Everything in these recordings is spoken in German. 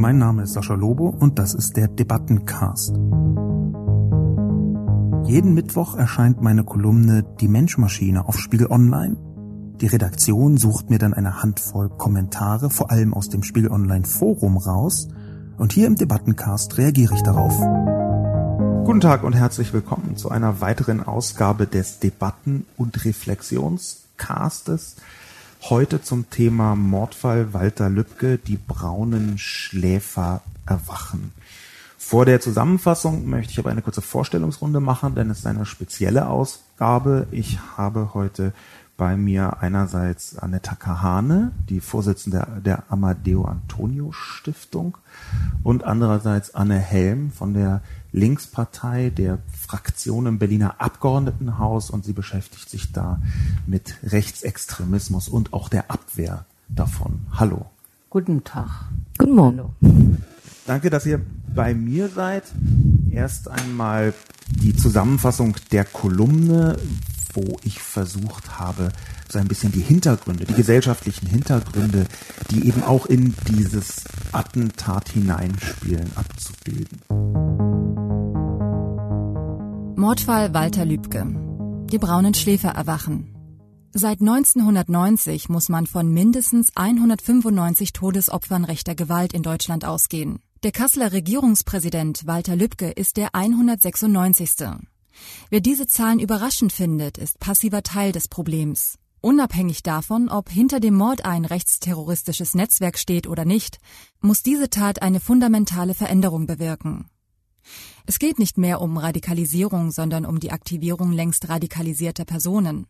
Mein Name ist Sascha Lobo und das ist der Debattencast. Jeden Mittwoch erscheint meine Kolumne Die Menschmaschine auf Spiegel Online. Die Redaktion sucht mir dann eine Handvoll Kommentare, vor allem aus dem Spiegel Online Forum raus. Und hier im Debattencast reagiere ich darauf. Guten Tag und herzlich willkommen zu einer weiteren Ausgabe des Debatten- und Reflexionscastes. Heute zum Thema Mordfall Walter Lübcke, die braunen Schläfer erwachen. Vor der Zusammenfassung möchte ich aber eine kurze Vorstellungsrunde machen, denn es ist eine spezielle Ausgabe. Ich habe heute bei mir einerseits Annetta Kahane, die Vorsitzende der Amadeo Antonio Stiftung, und andererseits Anne Helm von der Linkspartei der Fraktion im Berliner Abgeordnetenhaus und sie beschäftigt sich da mit Rechtsextremismus und auch der Abwehr davon. Hallo. Guten Tag. Guten Morgen. Hallo. Danke, dass ihr bei mir seid. Erst einmal die Zusammenfassung der Kolumne, wo ich versucht habe, so ein bisschen die Hintergründe, die gesellschaftlichen Hintergründe, die eben auch in dieses Attentat hineinspielen, abzubilden. Mordfall Walter Lübcke. Die braunen Schläfer erwachen. Seit 1990 muss man von mindestens 195 Todesopfern rechter Gewalt in Deutschland ausgehen. Der Kasseler Regierungspräsident Walter Lübcke ist der 196. Wer diese Zahlen überraschend findet, ist passiver Teil des Problems. Unabhängig davon, ob hinter dem Mord ein rechtsterroristisches Netzwerk steht oder nicht, muss diese Tat eine fundamentale Veränderung bewirken. Es geht nicht mehr um Radikalisierung, sondern um die Aktivierung längst radikalisierter Personen.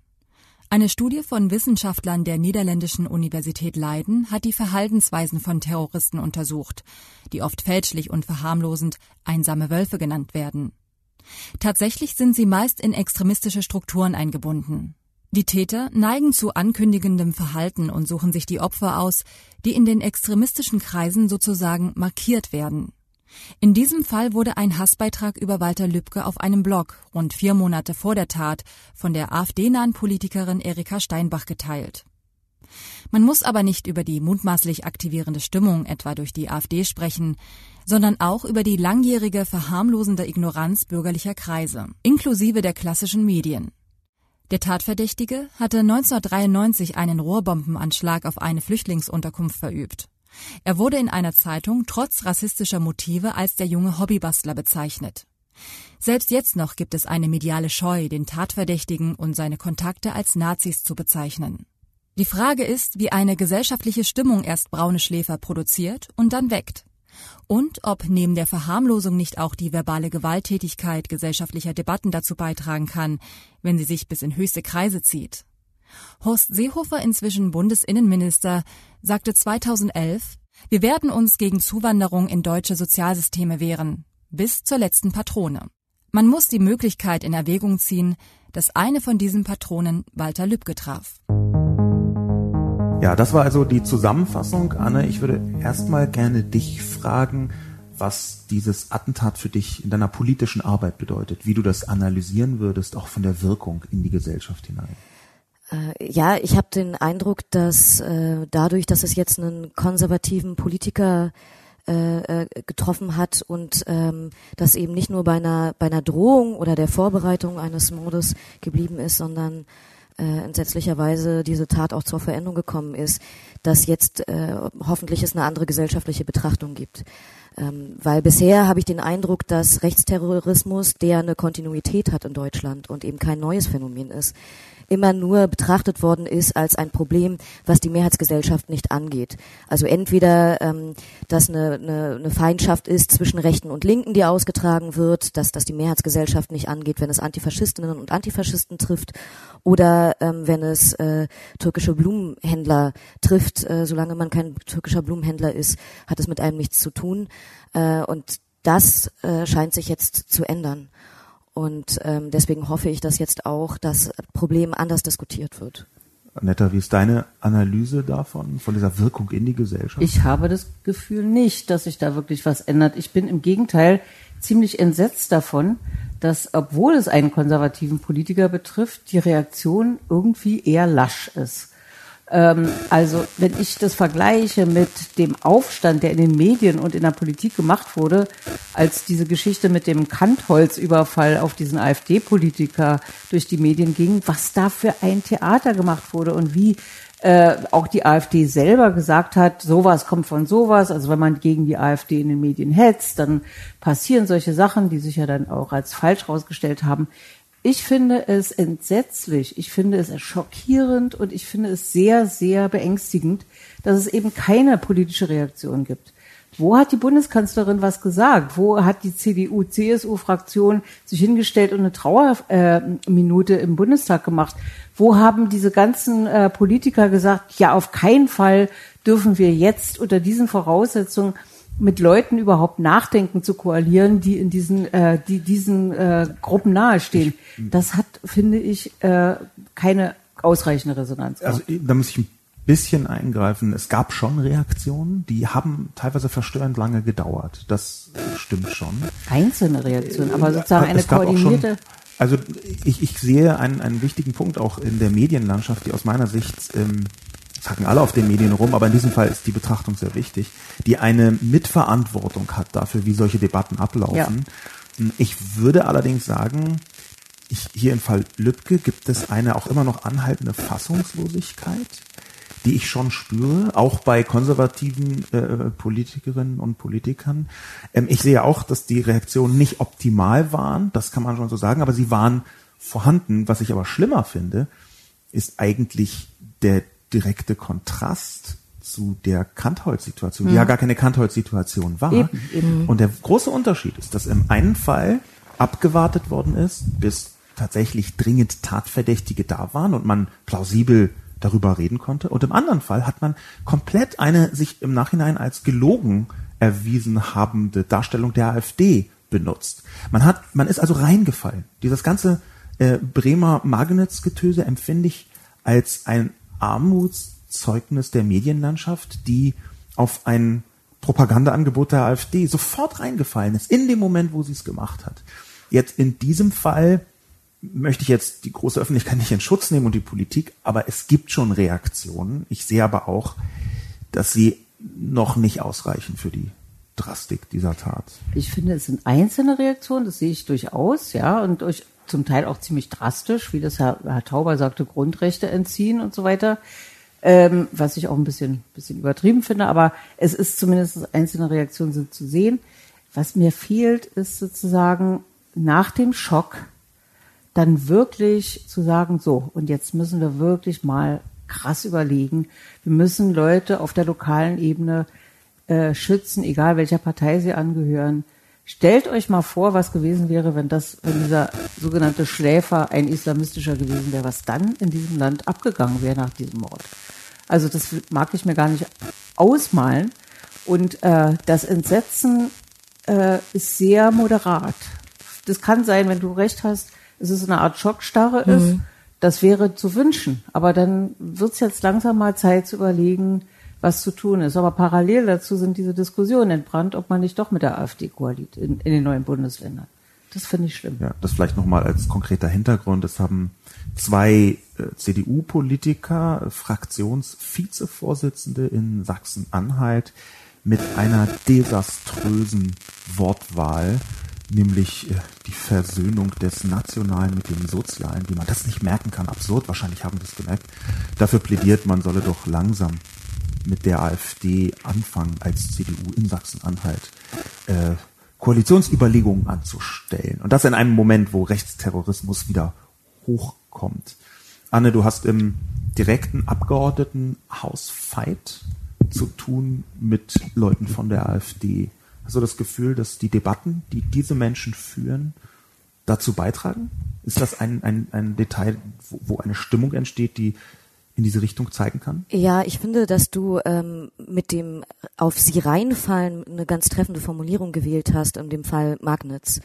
Eine Studie von Wissenschaftlern der niederländischen Universität Leiden hat die Verhaltensweisen von Terroristen untersucht, die oft fälschlich und verharmlosend einsame Wölfe genannt werden. Tatsächlich sind sie meist in extremistische Strukturen eingebunden. Die Täter neigen zu ankündigendem Verhalten und suchen sich die Opfer aus, die in den extremistischen Kreisen sozusagen markiert werden. In diesem Fall wurde ein Hassbeitrag über Walter Lübcke auf einem Blog rund vier Monate vor der Tat von der AfD-nahen Politikerin Erika Steinbach geteilt. Man muss aber nicht über die mutmaßlich aktivierende Stimmung etwa durch die AfD sprechen, sondern auch über die langjährige verharmlosende Ignoranz bürgerlicher Kreise, inklusive der klassischen Medien. Der Tatverdächtige hatte 1993 einen Rohrbombenanschlag auf eine Flüchtlingsunterkunft verübt. Er wurde in einer Zeitung trotz rassistischer Motive als der junge Hobbybastler bezeichnet. Selbst jetzt noch gibt es eine mediale Scheu, den Tatverdächtigen und seine Kontakte als Nazis zu bezeichnen. Die Frage ist, wie eine gesellschaftliche Stimmung erst braune Schläfer produziert und dann weckt. Und ob neben der Verharmlosung nicht auch die verbale Gewalttätigkeit gesellschaftlicher Debatten dazu beitragen kann, wenn sie sich bis in höchste Kreise zieht. Horst Seehofer, inzwischen Bundesinnenminister, sagte 2011, wir werden uns gegen Zuwanderung in deutsche Sozialsysteme wehren, bis zur letzten Patrone. Man muss die Möglichkeit in Erwägung ziehen, dass eine von diesen Patronen Walter Lübcke traf. Ja, das war also die Zusammenfassung. Anne, ich würde erstmal gerne dich fragen, was dieses Attentat für dich in deiner politischen Arbeit bedeutet, wie du das analysieren würdest, auch von der Wirkung in die Gesellschaft hinein. Äh, ja, ich habe den Eindruck, dass äh, dadurch, dass es jetzt einen konservativen Politiker äh, äh, getroffen hat und ähm, das eben nicht nur bei einer bei einer Drohung oder der Vorbereitung eines Mordes geblieben ist, sondern äh, entsetzlicherweise diese Tat auch zur Veränderung gekommen ist, dass jetzt äh, hoffentlich es eine andere gesellschaftliche Betrachtung gibt. Ähm, weil bisher habe ich den Eindruck, dass Rechtsterrorismus, der eine Kontinuität hat in Deutschland und eben kein neues Phänomen ist, immer nur betrachtet worden ist als ein Problem, was die Mehrheitsgesellschaft nicht angeht. Also entweder, ähm, dass eine, eine, eine Feindschaft ist zwischen Rechten und Linken, die ausgetragen wird, dass das die Mehrheitsgesellschaft nicht angeht, wenn es Antifaschistinnen und Antifaschisten trifft, oder ähm, wenn es äh, türkische Blumenhändler trifft, äh, solange man kein türkischer Blumenhändler ist, hat es mit einem nichts zu tun. Äh, und das äh, scheint sich jetzt zu ändern. Und ähm, deswegen hoffe ich, dass jetzt auch das Problem anders diskutiert wird. Netta, wie ist deine Analyse davon, von dieser Wirkung in die Gesellschaft? Ich habe das Gefühl nicht, dass sich da wirklich was ändert. Ich bin im Gegenteil ziemlich entsetzt davon, dass, obwohl es einen konservativen Politiker betrifft, die Reaktion irgendwie eher lasch ist. Ähm, also wenn ich das vergleiche mit dem Aufstand, der in den Medien und in der Politik gemacht wurde, als diese Geschichte mit dem Kantholz-Überfall auf diesen AfD-Politiker durch die Medien ging, was da für ein Theater gemacht wurde und wie äh, auch die AfD selber gesagt hat, sowas kommt von sowas. Also wenn man gegen die AfD in den Medien hetzt, dann passieren solche Sachen, die sich ja dann auch als falsch herausgestellt haben. Ich finde es entsetzlich, ich finde es schockierend und ich finde es sehr, sehr beängstigend, dass es eben keine politische Reaktion gibt. Wo hat die Bundeskanzlerin was gesagt? Wo hat die CDU-CSU-Fraktion sich hingestellt und eine Trauerminute äh, im Bundestag gemacht? Wo haben diese ganzen äh, Politiker gesagt, ja, auf keinen Fall dürfen wir jetzt unter diesen Voraussetzungen mit Leuten überhaupt nachdenken zu koalieren, die in diesen, äh, die diesen äh, Gruppen nahestehen. Das hat, finde ich, äh, keine ausreichende Resonanz. Also da muss ich ein bisschen eingreifen. Es gab schon Reaktionen, die haben teilweise verstörend lange gedauert. Das stimmt schon. Einzelne Reaktionen, aber sozusagen eine koordinierte. Also ich, ich sehe einen, einen wichtigen Punkt auch in der Medienlandschaft, die aus meiner Sicht ähm, sagen alle auf den Medien rum, aber in diesem Fall ist die Betrachtung sehr wichtig, die eine Mitverantwortung hat dafür, wie solche Debatten ablaufen. Ja. Ich würde allerdings sagen, ich, hier im Fall Lübcke gibt es eine auch immer noch anhaltende Fassungslosigkeit, die ich schon spüre, auch bei konservativen äh, Politikerinnen und Politikern. Ähm, ich sehe auch, dass die Reaktionen nicht optimal waren, das kann man schon so sagen, aber sie waren vorhanden. Was ich aber schlimmer finde, ist eigentlich der direkte Kontrast zu der Kantholz-Situation, die mhm. ja gar keine Kantholz-Situation war. Eben, eben. Und der große Unterschied ist, dass im einen Fall abgewartet worden ist, bis tatsächlich dringend Tatverdächtige da waren und man plausibel darüber reden konnte. Und im anderen Fall hat man komplett eine sich im Nachhinein als gelogen erwiesen habende Darstellung der AfD benutzt. Man hat, man ist also reingefallen. Dieses ganze äh, Bremer Magnitz-Getöse empfinde ich als ein Armutszeugnis der Medienlandschaft, die auf ein Propagandaangebot der AfD sofort reingefallen ist, in dem Moment, wo sie es gemacht hat. Jetzt in diesem Fall möchte ich jetzt die große Öffentlichkeit nicht in Schutz nehmen und die Politik, aber es gibt schon Reaktionen. Ich sehe aber auch, dass sie noch nicht ausreichen für die Drastik dieser Tat. Ich finde, es sind einzelne Reaktionen, das sehe ich durchaus, ja, und durch zum Teil auch ziemlich drastisch, wie das Herr, Herr Tauber sagte, Grundrechte entziehen und so weiter. Ähm, was ich auch ein bisschen, bisschen übertrieben finde, aber es ist zumindest einzelne Reaktionen sind zu sehen. Was mir fehlt, ist sozusagen nach dem Schock dann wirklich zu sagen, so, und jetzt müssen wir wirklich mal krass überlegen. Wir müssen Leute auf der lokalen Ebene äh, schützen, egal welcher Partei sie angehören. Stellt euch mal vor, was gewesen wäre, wenn das, wenn dieser sogenannte Schläfer ein islamistischer gewesen wäre, was dann in diesem Land abgegangen wäre nach diesem Mord. Also das mag ich mir gar nicht ausmalen. Und äh, das Entsetzen äh, ist sehr moderat. Das kann sein, wenn du recht hast, es ist eine Art Schockstarre mhm. ist. Das wäre zu wünschen. Aber dann wird es jetzt langsam mal Zeit zu überlegen, was zu tun ist. Aber parallel dazu sind diese Diskussionen entbrannt, ob man nicht doch mit der AfD koaliert in, in den neuen Bundesländern. Das finde ich schlimm. Ja, das vielleicht nochmal als konkreter Hintergrund. Es haben zwei äh, CDU-Politiker, Fraktionsvizevorsitzende in Sachsen-Anhalt mit einer desaströsen Wortwahl, nämlich äh, die Versöhnung des Nationalen mit dem Sozialen, wie man das nicht merken kann. Absurd, wahrscheinlich haben das gemerkt. Dafür plädiert, man solle doch langsam mit der AfD anfangen, als CDU in Sachsen-Anhalt äh, Koalitionsüberlegungen anzustellen. Und das in einem Moment, wo Rechtsterrorismus wieder hochkommt. Anne, du hast im direkten Abgeordnetenhausfight zu tun mit Leuten von der AfD. Hast du das Gefühl, dass die Debatten, die diese Menschen führen, dazu beitragen? Ist das ein, ein, ein Detail, wo, wo eine Stimmung entsteht, die in diese Richtung zeigen kann? Ja, ich finde, dass du ähm, mit dem auf sie reinfallen eine ganz treffende Formulierung gewählt hast, in dem Fall Magnitz.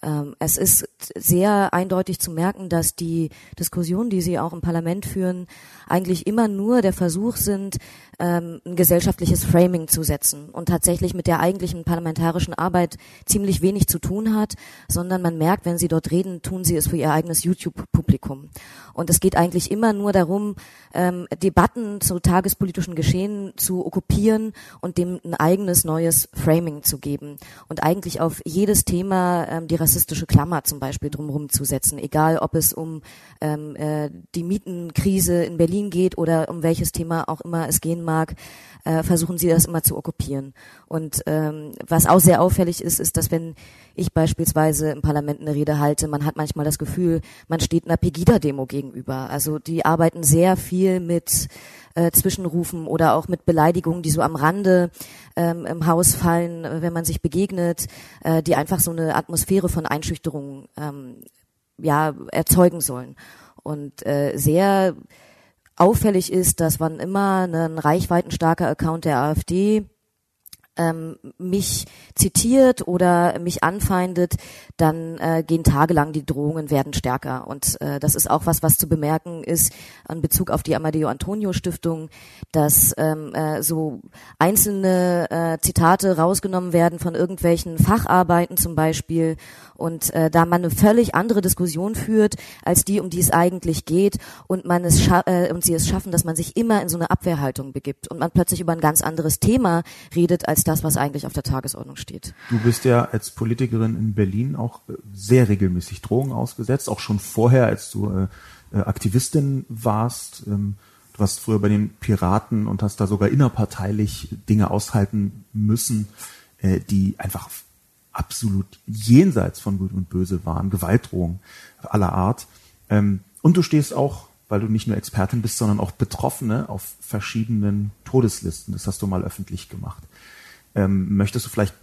Ähm, es ist sehr eindeutig zu merken, dass die Diskussionen, die sie auch im Parlament führen, eigentlich immer nur der Versuch sind, ähm, ein gesellschaftliches Framing zu setzen und tatsächlich mit der eigentlichen parlamentarischen Arbeit ziemlich wenig zu tun hat, sondern man merkt, wenn sie dort reden, tun sie es für ihr eigenes YouTube-Publikum. Und es geht eigentlich immer nur darum, ähm, Debatten zu tagespolitischen Geschehen zu okkupieren und dem ein eigenes neues Framing zu geben und eigentlich auf jedes Thema ähm, die rassistische Klammer zum Beispiel drumherum zu setzen, egal ob es um ähm, äh, die Mietenkrise in Berlin geht oder um welches Thema auch immer es gehen mag, äh, versuchen sie das immer zu okkupieren. Und ähm, was auch sehr auffällig ist, ist, dass wenn ich beispielsweise im Parlament eine Rede halte, man hat manchmal das Gefühl, man steht einer Pegida-Demo gegenüber. Also die arbeiten sehr viel mit äh, Zwischenrufen oder auch mit Beleidigungen, die so am Rande ähm, im Haus fallen, wenn man sich begegnet, äh, die einfach so eine Atmosphäre von Einschüchterung ähm, ja erzeugen sollen. Und äh, sehr auffällig ist, dass wann immer ein reichweitenstarker Account der AfD ähm, mich zitiert oder mich anfeindet, dann äh, gehen tagelang die Drohungen werden stärker. Und äh, das ist auch was, was zu bemerken ist an Bezug auf die Amadeo Antonio Stiftung, dass ähm, äh, so einzelne äh, Zitate rausgenommen werden von irgendwelchen Facharbeiten zum Beispiel und äh, da man eine völlig andere Diskussion führt als die, um die es eigentlich geht und man es äh, und sie es schaffen, dass man sich immer in so eine Abwehrhaltung begibt und man plötzlich über ein ganz anderes Thema redet als das, was eigentlich auf der Tagesordnung steht. Du bist ja als Politikerin in Berlin auch äh, sehr regelmäßig Drohungen ausgesetzt, auch schon vorher, als du äh, äh, Aktivistin warst. Ähm, du warst früher bei den Piraten und hast da sogar innerparteilich Dinge aushalten müssen, die einfach absolut jenseits von Gut und Böse waren, Gewaltdrohungen aller Art. Ähm, und du stehst auch, weil du nicht nur Expertin bist, sondern auch Betroffene auf verschiedenen Todeslisten. Das hast du mal öffentlich gemacht. Ähm, möchtest du vielleicht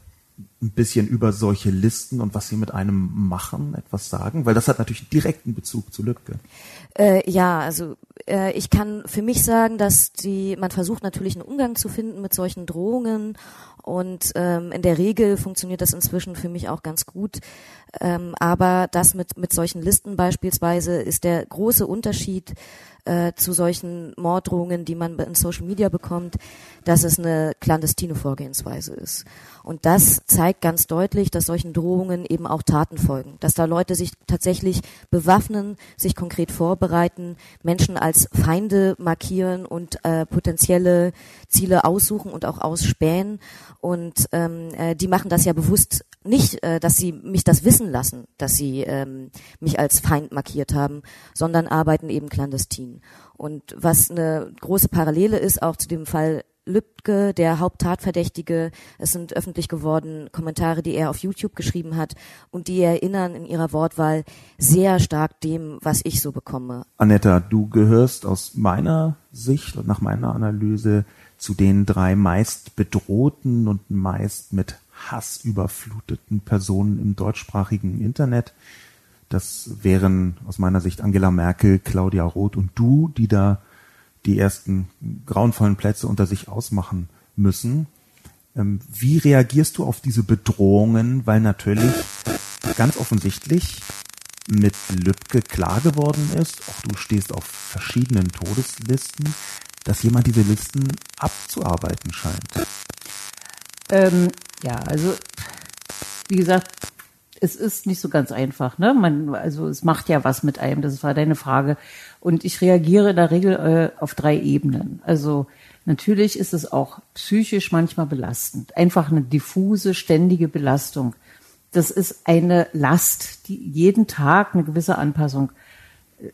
ein bisschen über solche Listen und was sie mit einem machen etwas sagen? Weil das hat natürlich direkten Bezug zu Lübcke. Äh, ja, also äh, ich kann für mich sagen, dass die, man versucht natürlich einen Umgang zu finden mit solchen Drohungen und ähm, in der Regel funktioniert das inzwischen für mich auch ganz gut. Ähm, aber das mit, mit solchen Listen beispielsweise ist der große Unterschied äh, zu solchen Morddrohungen, die man in Social Media bekommt, dass es eine clandestine Vorgehensweise ist. Und das zeigt ganz deutlich, dass solchen Drohungen eben auch Taten folgen, dass da Leute sich tatsächlich bewaffnen, sich konkret vorbereiten, Menschen als Feinde markieren und äh, potenzielle Ziele aussuchen und auch ausspähen. Und ähm, äh, die machen das ja bewusst nicht, äh, dass sie mich das wissen lassen, dass sie ähm, mich als Feind markiert haben, sondern arbeiten eben clandestin. Und was eine große Parallele ist auch zu dem Fall Lübcke, der Haupttatverdächtige. Es sind öffentlich geworden Kommentare, die er auf YouTube geschrieben hat und die erinnern in ihrer Wortwahl sehr stark dem, was ich so bekomme. Anetta, du gehörst aus meiner Sicht und nach meiner Analyse zu den drei meist bedrohten und meist mit Hass überfluteten Personen im deutschsprachigen Internet. Das wären aus meiner Sicht Angela Merkel, Claudia Roth und du, die da die ersten grauenvollen Plätze unter sich ausmachen müssen. Ähm, wie reagierst du auf diese Bedrohungen? Weil natürlich ganz offensichtlich mit Lübcke klar geworden ist, auch du stehst auf verschiedenen Todeslisten, dass jemand diese Listen abzuarbeiten scheint. Ähm, ja, also wie gesagt, es ist nicht so ganz einfach, ne? Man, also es macht ja was mit einem, das war deine Frage. Und ich reagiere in der Regel äh, auf drei Ebenen. Also natürlich ist es auch psychisch manchmal belastend. Einfach eine diffuse, ständige Belastung. Das ist eine Last, die jeden Tag eine gewisse Anpassung,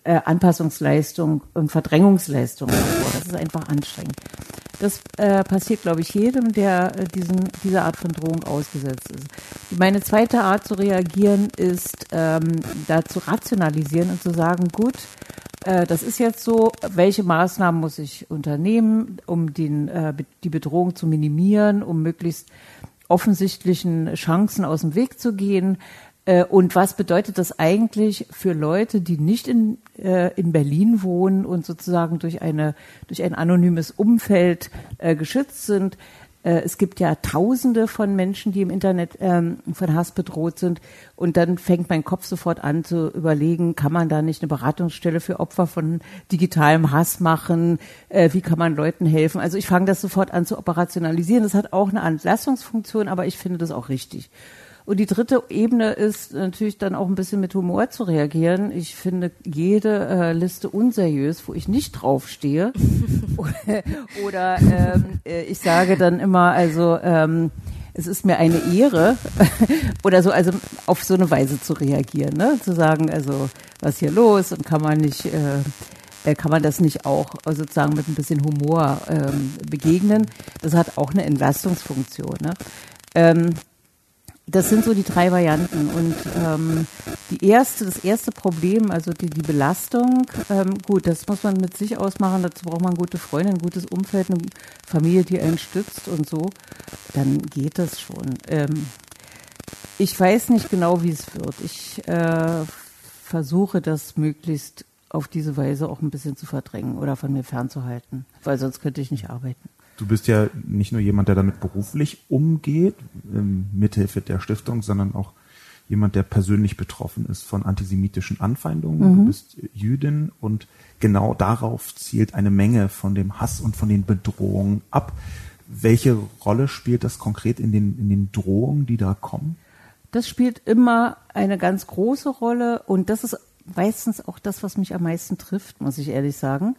äh, Anpassungsleistung und Verdrängungsleistung. Das ist einfach anstrengend. Das äh, passiert, glaube ich, jedem, der äh, diesen, dieser Art von Drohung ausgesetzt ist. Meine zweite Art zu reagieren ist, ähm, da zu rationalisieren und zu sagen, gut, äh, das ist jetzt so, welche Maßnahmen muss ich unternehmen, um den, äh, die Bedrohung zu minimieren, um möglichst offensichtlichen Chancen aus dem Weg zu gehen. Äh, und was bedeutet das eigentlich für Leute, die nicht in, äh, in Berlin wohnen und sozusagen durch, eine, durch ein anonymes Umfeld äh, geschützt sind? Äh, es gibt ja Tausende von Menschen, die im Internet ähm, von Hass bedroht sind. Und dann fängt mein Kopf sofort an zu überlegen, kann man da nicht eine Beratungsstelle für Opfer von digitalem Hass machen? Äh, wie kann man Leuten helfen? Also ich fange das sofort an zu operationalisieren. Das hat auch eine Entlastungsfunktion, aber ich finde das auch richtig. Und die dritte Ebene ist natürlich dann auch ein bisschen mit Humor zu reagieren. Ich finde jede äh, Liste unseriös, wo ich nicht draufstehe. oder ähm, äh, ich sage dann immer, also ähm, es ist mir eine Ehre oder so, also auf so eine Weise zu reagieren, ne? zu sagen, also was hier los und kann man nicht, äh, äh kann man das nicht auch sozusagen mit ein bisschen Humor ähm, begegnen? Das hat auch eine Entlastungsfunktion. Ne? Ähm, das sind so die drei Varianten. Und ähm, die erste, das erste Problem, also die, die Belastung, ähm, gut, das muss man mit sich ausmachen. Dazu braucht man gute Freunde, ein gutes Umfeld, eine Familie, die einen stützt und so. Dann geht das schon. Ähm, ich weiß nicht genau, wie es wird. Ich äh, versuche das möglichst auf diese Weise auch ein bisschen zu verdrängen oder von mir fernzuhalten, weil sonst könnte ich nicht arbeiten. Du bist ja nicht nur jemand, der damit beruflich umgeht, ähm, mithilfe der Stiftung, sondern auch jemand, der persönlich betroffen ist von antisemitischen Anfeindungen. Mhm. Du bist Jüdin und genau darauf zielt eine Menge von dem Hass und von den Bedrohungen ab. Welche Rolle spielt das konkret in den, in den Drohungen, die da kommen? Das spielt immer eine ganz große Rolle und das ist meistens auch das, was mich am meisten trifft, muss ich ehrlich sagen.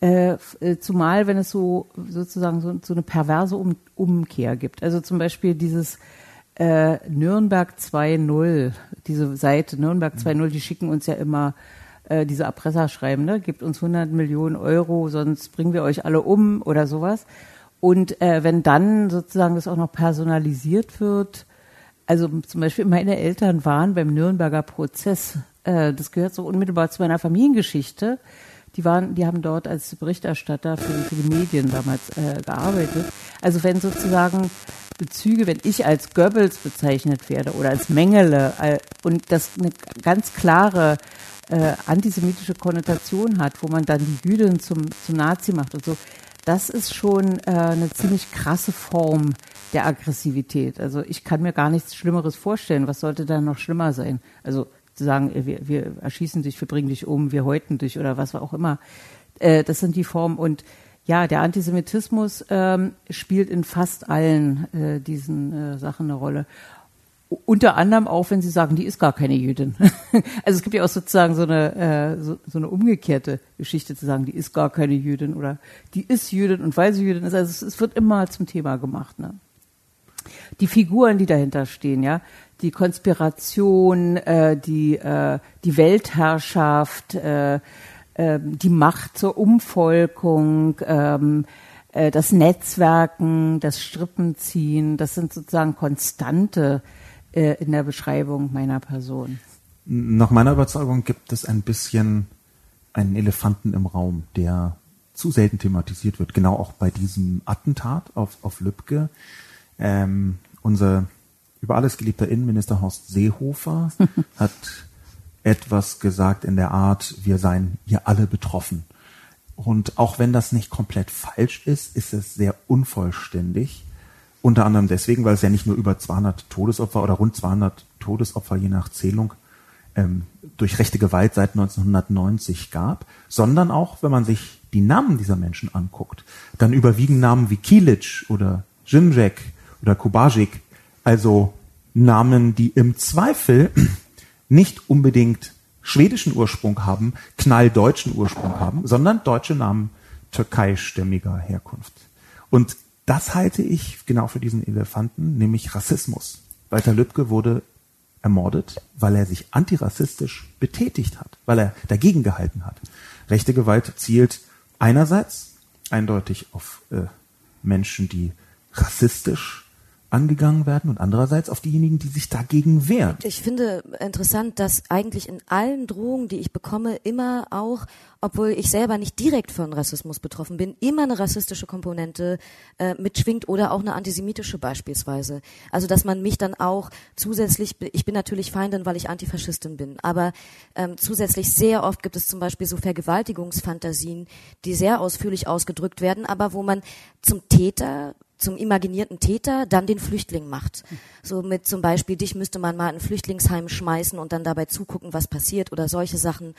Äh, äh, zumal, wenn es so sozusagen so, so eine perverse um Umkehr gibt. Also zum Beispiel dieses äh, Nürnberg 2.0, diese Seite Nürnberg 2.0, die schicken uns ja immer äh, diese Erpresserschreiben, ne? Gibt uns 100 Millionen Euro, sonst bringen wir euch alle um oder sowas. Und äh, wenn dann sozusagen das auch noch personalisiert wird, also zum Beispiel meine Eltern waren beim Nürnberger Prozess, äh, das gehört so unmittelbar zu meiner Familiengeschichte, die waren, die haben dort als Berichterstatter für, für die Medien damals äh, gearbeitet. Also wenn sozusagen Bezüge, wenn ich als Goebbels bezeichnet werde oder als Mengele äh, und das eine ganz klare äh, antisemitische Konnotation hat, wo man dann die Jüdin zum, zum Nazi macht und so, das ist schon äh, eine ziemlich krasse Form der Aggressivität. Also ich kann mir gar nichts Schlimmeres vorstellen. Was sollte da noch schlimmer sein? Also zu sagen, äh, wir, wir erschießen dich, wir bringen dich um, wir häuten dich oder was auch immer. Äh, das sind die Formen. Und ja, der Antisemitismus ähm, spielt in fast allen äh, diesen äh, Sachen eine Rolle. Unter anderem auch, wenn Sie sagen, die ist gar keine Jüdin. also es gibt ja auch sozusagen so eine, äh, so, so eine umgekehrte Geschichte zu sagen, die ist gar keine Jüdin oder die ist Jüdin und weil sie Jüdin ist. Also es, es wird immer zum Thema gemacht. Ne? Die Figuren, die dahinter stehen, ja, die Konspiration, äh, die, äh, die Weltherrschaft, äh, äh, die Macht zur Umvolkung, ähm, äh, das Netzwerken, das Strippenziehen, das sind sozusagen Konstante äh, in der Beschreibung meiner Person. Nach meiner Überzeugung gibt es ein bisschen einen Elefanten im Raum, der zu selten thematisiert wird. Genau auch bei diesem Attentat auf, auf Lübcke. Ähm, unser über alles geliebter Innenminister Horst Seehofer hat etwas gesagt in der Art, wir seien hier alle betroffen. Und auch wenn das nicht komplett falsch ist, ist es sehr unvollständig. Unter anderem deswegen, weil es ja nicht nur über 200 Todesopfer oder rund 200 Todesopfer je nach Zählung ähm, durch rechte Gewalt seit 1990 gab, sondern auch, wenn man sich die Namen dieser Menschen anguckt, dann überwiegen Namen wie Kilic oder Zimzek oder Kubajik also Namen, die im Zweifel nicht unbedingt schwedischen Ursprung haben, knalldeutschen Ursprung haben, sondern deutsche Namen türkeistämmiger Herkunft. Und das halte ich genau für diesen Elefanten, nämlich Rassismus. Walter Lübcke wurde ermordet, weil er sich antirassistisch betätigt hat, weil er dagegen gehalten hat. Rechte Gewalt zielt einerseits eindeutig auf äh, Menschen, die rassistisch angegangen werden und andererseits auf diejenigen, die sich dagegen wehren. Ich finde interessant, dass eigentlich in allen Drohungen, die ich bekomme, immer auch, obwohl ich selber nicht direkt von Rassismus betroffen bin, immer eine rassistische Komponente äh, mitschwingt oder auch eine antisemitische beispielsweise. Also dass man mich dann auch zusätzlich, ich bin natürlich Feindin, weil ich Antifaschistin bin, aber ähm, zusätzlich sehr oft gibt es zum Beispiel so Vergewaltigungsfantasien, die sehr ausführlich ausgedrückt werden, aber wo man zum Täter zum imaginierten Täter dann den Flüchtling macht. So mit zum Beispiel, dich müsste man mal in ein Flüchtlingsheim schmeißen und dann dabei zugucken, was passiert oder solche Sachen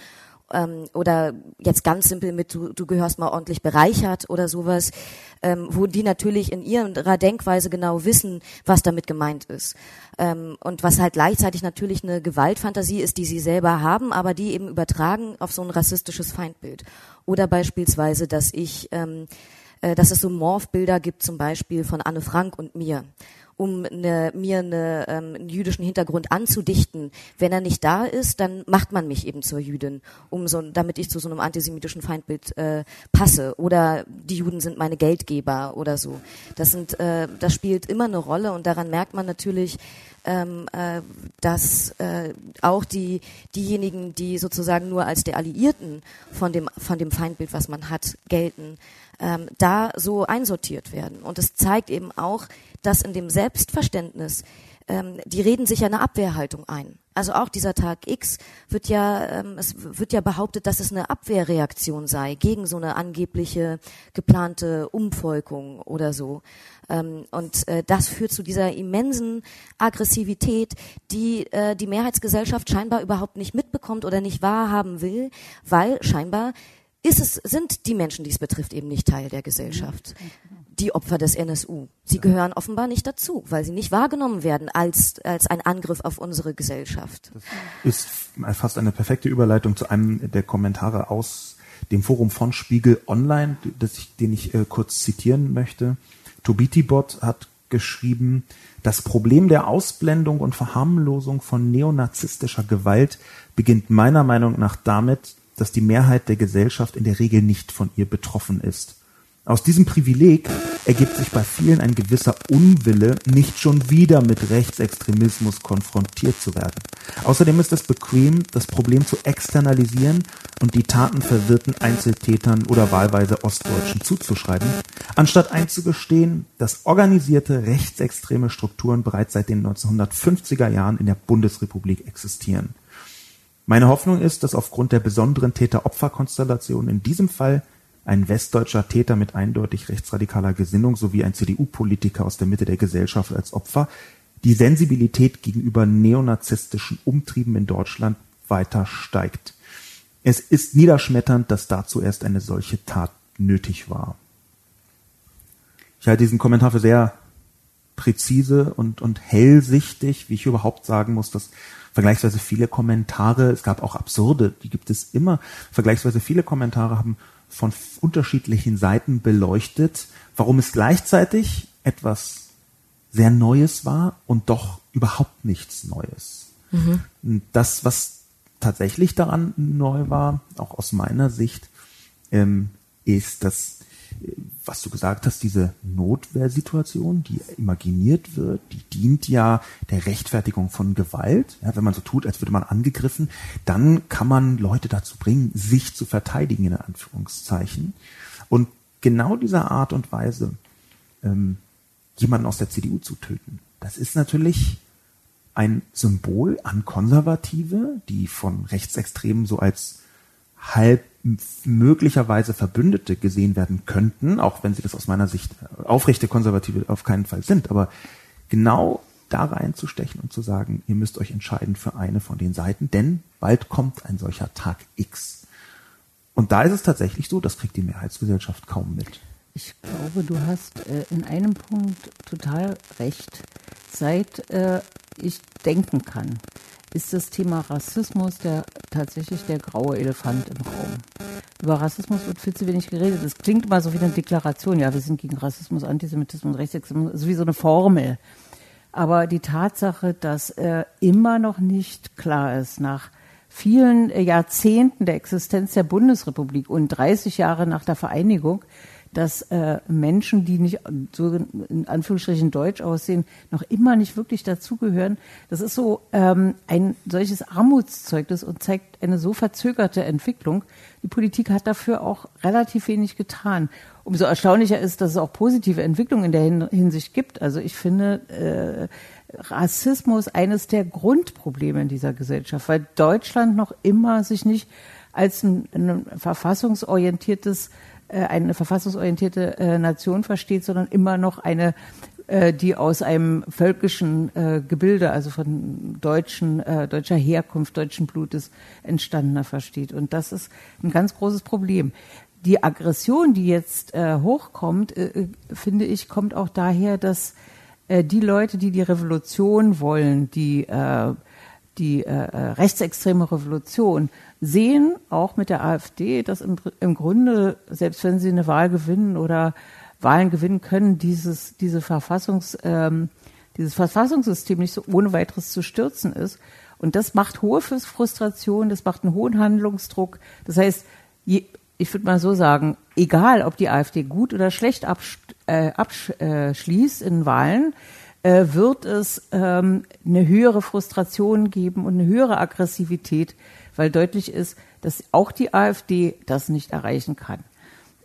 ähm, oder jetzt ganz simpel mit du, du gehörst mal ordentlich bereichert oder sowas, ähm, wo die natürlich in ihrer Denkweise genau wissen, was damit gemeint ist. Ähm, und was halt gleichzeitig natürlich eine Gewaltfantasie ist, die sie selber haben, aber die eben übertragen auf so ein rassistisches Feindbild. Oder beispielsweise, dass ich, ähm, äh, dass es so Morphbilder gibt, zum Beispiel von Anne Frank und mir um eine, mir eine, ähm, einen jüdischen Hintergrund anzudichten. Wenn er nicht da ist, dann macht man mich eben zur Jüdin, um so, damit ich zu so einem antisemitischen Feindbild äh, passe. Oder die Juden sind meine Geldgeber oder so. Das sind, äh, das spielt immer eine Rolle und daran merkt man natürlich, ähm, äh, dass äh, auch die diejenigen, die sozusagen nur als der Alliierten von dem von dem Feindbild, was man hat, gelten, ähm, da so einsortiert werden. Und es zeigt eben auch, dass in dem Selbstverständnis ähm, die reden sich ja eine Abwehrhaltung ein. Also auch dieser Tag X wird ja, ähm, es wird ja behauptet, dass es eine Abwehrreaktion sei gegen so eine angebliche geplante Umvolkung oder so. Ähm, und äh, das führt zu dieser immensen Aggressivität, die äh, die Mehrheitsgesellschaft scheinbar überhaupt nicht mitbekommt oder nicht wahrhaben will, weil scheinbar ist es, sind die Menschen, die es betrifft, eben nicht Teil der Gesellschaft. Die Opfer des NSU. Sie gehören offenbar nicht dazu, weil sie nicht wahrgenommen werden als, als ein Angriff auf unsere Gesellschaft. Das ist fast eine perfekte Überleitung zu einem der Kommentare aus dem Forum von Spiegel Online, das ich, den ich äh, kurz zitieren möchte. Tobitibot hat geschrieben, das Problem der Ausblendung und Verharmlosung von neonazistischer Gewalt beginnt meiner Meinung nach damit, dass die Mehrheit der Gesellschaft in der Regel nicht von ihr betroffen ist. Aus diesem Privileg ergibt sich bei vielen ein gewisser Unwille, nicht schon wieder mit Rechtsextremismus konfrontiert zu werden. Außerdem ist es bequem, das Problem zu externalisieren und die Taten verwirrten Einzeltätern oder wahlweise Ostdeutschen zuzuschreiben, anstatt einzugestehen, dass organisierte rechtsextreme Strukturen bereits seit den 1950er Jahren in der Bundesrepublik existieren. Meine Hoffnung ist, dass aufgrund der besonderen Täter-Opfer-Konstellation in diesem Fall ein westdeutscher Täter mit eindeutig rechtsradikaler Gesinnung sowie ein CDU-Politiker aus der Mitte der Gesellschaft als Opfer die Sensibilität gegenüber neonazistischen Umtrieben in Deutschland weiter steigt. Es ist niederschmetternd, dass dazu erst eine solche Tat nötig war. Ich halte diesen Kommentar für sehr präzise und, und hellsichtig, wie ich überhaupt sagen muss, dass vergleichsweise viele Kommentare, es gab auch absurde, die gibt es immer, vergleichsweise viele Kommentare haben von unterschiedlichen Seiten beleuchtet, warum es gleichzeitig etwas sehr Neues war und doch überhaupt nichts Neues. Mhm. Das, was tatsächlich daran neu war, auch aus meiner Sicht, ähm, ist, dass was du gesagt hast, diese Notwehrsituation, die imaginiert wird, die dient ja der Rechtfertigung von Gewalt. Ja, wenn man so tut, als würde man angegriffen, dann kann man Leute dazu bringen, sich zu verteidigen, in Anführungszeichen. Und genau dieser Art und Weise, ähm, jemanden aus der CDU zu töten, das ist natürlich ein Symbol an Konservative, die von Rechtsextremen so als halb möglicherweise Verbündete gesehen werden könnten, auch wenn sie das aus meiner Sicht aufrechte Konservative auf keinen Fall sind, aber genau da reinzustechen und zu sagen, ihr müsst euch entscheiden für eine von den Seiten, denn bald kommt ein solcher Tag X. Und da ist es tatsächlich so, das kriegt die Mehrheitsgesellschaft kaum mit. Ich glaube, du hast äh, in einem Punkt total recht. Seit äh, ich denken kann, ist das Thema Rassismus der, tatsächlich der graue Elefant im Raum. Über Rassismus wird viel zu wenig geredet. Das klingt immer so wie eine Deklaration. Ja, wir sind gegen Rassismus, Antisemitismus, Rechtsextremismus. Das ist wie so eine Formel. Aber die Tatsache, dass äh, immer noch nicht klar ist, nach vielen Jahrzehnten der Existenz der Bundesrepublik und 30 Jahre nach der Vereinigung, dass äh, Menschen, die nicht so in Anführungsstrichen deutsch aussehen, noch immer nicht wirklich dazugehören. Das ist so ähm, ein solches Armutszeugnis und zeigt eine so verzögerte Entwicklung. Die Politik hat dafür auch relativ wenig getan. Umso erstaunlicher ist, dass es auch positive Entwicklungen in der Hinsicht gibt. Also ich finde äh, Rassismus eines der Grundprobleme in dieser Gesellschaft, weil Deutschland noch immer sich nicht als ein, ein verfassungsorientiertes eine verfassungsorientierte äh, Nation versteht, sondern immer noch eine äh, die aus einem völkischen äh, Gebilde, also von deutschen, äh, deutscher Herkunft, deutschen Blutes entstandener versteht. Und das ist ein ganz großes Problem. Die Aggression, die jetzt äh, hochkommt, äh, äh finde ich, kommt auch daher, dass äh, die Leute, die die Revolution wollen, die äh, die äh, äh rechtsextreme Revolution, sehen auch mit der AfD, dass im, im Grunde, selbst wenn sie eine Wahl gewinnen oder Wahlen gewinnen können, dieses, diese Verfassungs, ähm, dieses Verfassungssystem nicht so ohne weiteres zu stürzen ist. Und das macht hohe Frustration, das macht einen hohen Handlungsdruck. Das heißt, je, ich würde mal so sagen, egal ob die AfD gut oder schlecht absch äh, abschließt in Wahlen, äh, wird es ähm, eine höhere Frustration geben und eine höhere Aggressivität, weil deutlich ist, dass auch die AfD das nicht erreichen kann.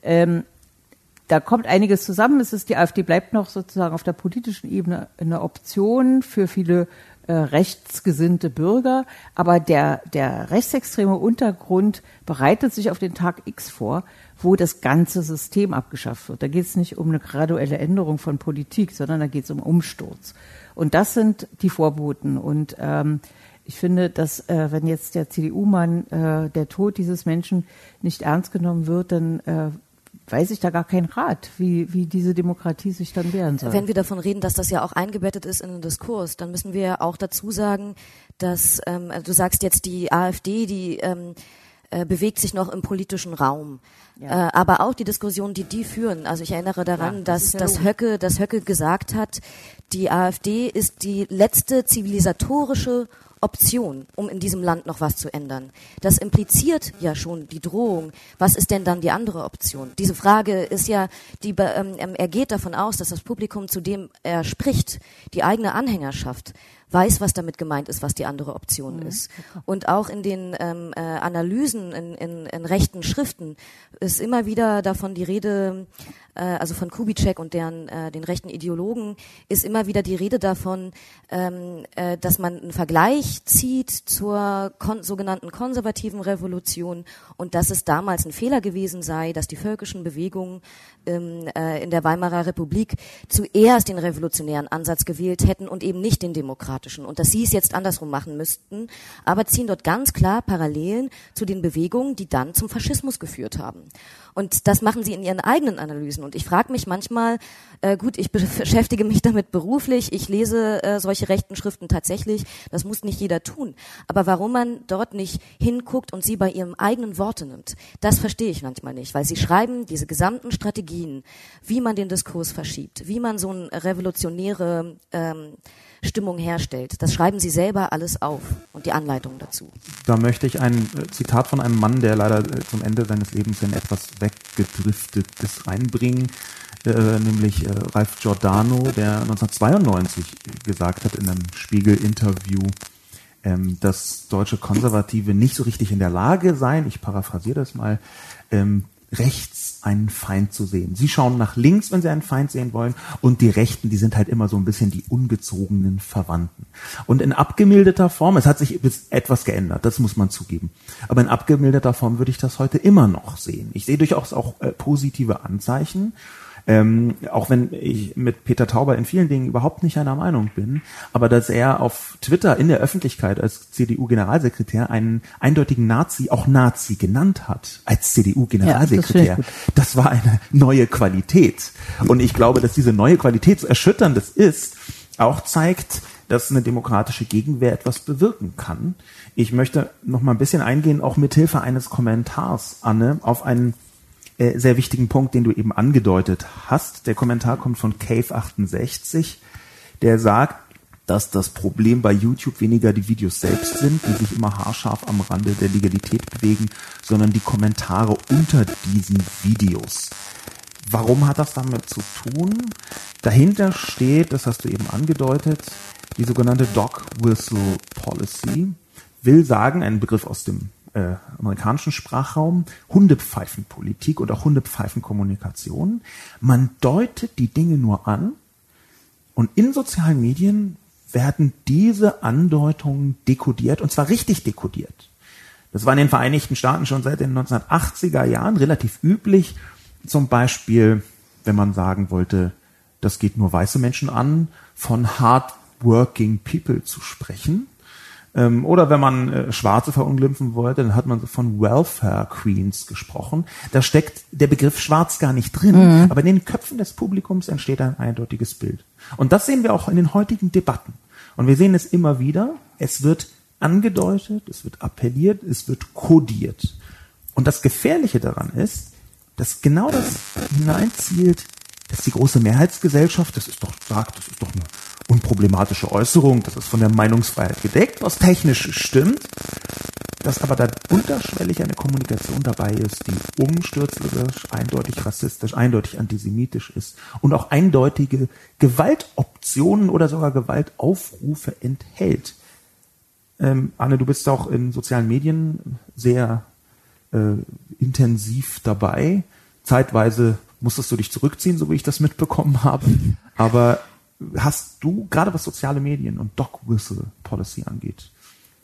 Ähm, da kommt einiges zusammen. Es ist, die AfD bleibt noch sozusagen auf der politischen Ebene eine Option für viele äh, rechtsgesinnte Bürger, aber der, der rechtsextreme Untergrund bereitet sich auf den Tag X vor, wo das ganze System abgeschafft wird. Da geht es nicht um eine graduelle Änderung von Politik, sondern da geht es um Umsturz. Und das sind die Vorboten. Und ähm, ich finde, dass äh, wenn jetzt der CDU-Mann äh, der Tod dieses Menschen nicht ernst genommen wird, dann äh, weiß ich da gar keinen Rat, wie, wie diese Demokratie sich dann wehren soll. Wenn wir davon reden, dass das ja auch eingebettet ist in den Diskurs, dann müssen wir auch dazu sagen, dass ähm, also du sagst jetzt die AfD, die ähm, äh, bewegt sich noch im politischen Raum. Ja. Äh, aber auch die Diskussion, die die führen. Also ich erinnere daran, ja, das dass, dass Höcke, dass Höcke gesagt hat, die AfD ist die letzte zivilisatorische Option, um in diesem Land noch was zu ändern. Das impliziert ja schon die Drohung. Was ist denn dann die andere Option? Diese Frage ist ja, die, ähm, er geht davon aus, dass das Publikum, zu dem er spricht, die eigene Anhängerschaft, weiß, was damit gemeint ist, was die andere Option mhm. ist. Und auch in den ähm, äh, Analysen in, in, in rechten Schriften ist immer wieder davon die Rede, äh, also von Kubitschek und deren äh, den rechten Ideologen, ist immer wieder die Rede davon, ähm, äh, dass man einen Vergleich zieht zur kon sogenannten konservativen Revolution und dass es damals ein Fehler gewesen sei, dass die völkischen Bewegungen ähm, äh, in der Weimarer Republik zuerst den revolutionären Ansatz gewählt hätten und eben nicht den demokratischen und dass sie es jetzt andersrum machen müssten, aber ziehen dort ganz klar Parallelen zu den Bewegungen, die dann zum Faschismus geführt haben. Und das machen sie in ihren eigenen Analysen. Und ich frage mich manchmal, äh, gut, ich beschäftige mich damit beruflich, ich lese äh, solche rechten Schriften tatsächlich, das muss nicht jeder tun. Aber warum man dort nicht hinguckt und sie bei ihrem eigenen Worte nimmt, das verstehe ich manchmal nicht, weil sie schreiben diese gesamten Strategien, wie man den Diskurs verschiebt, wie man so ein revolutionäre ähm, Stimmung herstellt. Das schreiben Sie selber alles auf und die Anleitung dazu. Da möchte ich ein äh, Zitat von einem Mann, der leider äh, zum Ende seines Lebens in etwas weggedriftet ist, reinbringen, äh, nämlich Ralf Giordano, der 1992 gesagt hat in einem Spiegel-Interview, ähm, dass deutsche Konservative nicht so richtig in der Lage seien, ich paraphrasiere das mal, ähm, rechts einen Feind zu sehen. Sie schauen nach links, wenn sie einen Feind sehen wollen, und die Rechten, die sind halt immer so ein bisschen die ungezogenen Verwandten. Und in abgemilderter Form, es hat sich etwas geändert, das muss man zugeben. Aber in abgemilderter Form würde ich das heute immer noch sehen. Ich sehe durchaus auch äh, positive Anzeichen. Ähm, auch wenn ich mit Peter Tauber in vielen Dingen überhaupt nicht einer Meinung bin, aber dass er auf Twitter in der Öffentlichkeit als CDU-Generalsekretär einen eindeutigen Nazi auch Nazi genannt hat, als CDU-Generalsekretär, ja, das, das, war eine neue Qualität. Und ich glaube, dass diese neue Qualität, so erschütternd es ist, auch zeigt, dass eine demokratische Gegenwehr etwas bewirken kann. Ich möchte noch mal ein bisschen eingehen, auch mit Hilfe eines Kommentars, Anne, auf einen äh, sehr wichtigen Punkt, den du eben angedeutet hast. Der Kommentar kommt von Cave68, der sagt, dass das Problem bei YouTube weniger die Videos selbst sind, die sich immer haarscharf am Rande der Legalität bewegen, sondern die Kommentare unter diesen Videos. Warum hat das damit zu tun? Dahinter steht, das hast du eben angedeutet, die sogenannte Dog Whistle Policy, will sagen, ein Begriff aus dem äh, amerikanischen Sprachraum Hundepfeifenpolitik oder Hundepfeifenkommunikation. Man deutet die Dinge nur an und in sozialen Medien werden diese Andeutungen dekodiert und zwar richtig dekodiert. Das war in den Vereinigten Staaten schon seit den 1980er Jahren relativ üblich, zum Beispiel, wenn man sagen wollte, das geht nur weiße Menschen an, von hardworking people zu sprechen. Ähm, oder wenn man äh, Schwarze verunglimpfen wollte, dann hat man so von Welfare Queens gesprochen. Da steckt der Begriff Schwarz gar nicht drin, mhm. aber in den Köpfen des Publikums entsteht ein eindeutiges Bild. Und das sehen wir auch in den heutigen Debatten. Und wir sehen es immer wieder. Es wird angedeutet, es wird appelliert, es wird kodiert. Und das Gefährliche daran ist, dass genau das hineinzielt, dass die große Mehrheitsgesellschaft, das ist doch, sagt, das ist doch eine unproblematische Äußerung, das ist von der Meinungsfreiheit gedeckt, was technisch stimmt, dass aber da unterschwellig eine Kommunikation dabei ist, die umstürzlerisch, eindeutig rassistisch, eindeutig antisemitisch ist und auch eindeutige Gewaltoptionen oder sogar Gewaltaufrufe enthält. Ähm, Anne, du bist auch in sozialen Medien sehr äh, intensiv dabei. Zeitweise musstest du dich zurückziehen, so wie ich das mitbekommen habe. Aber hast du, gerade was soziale Medien und Dog Whistle Policy angeht,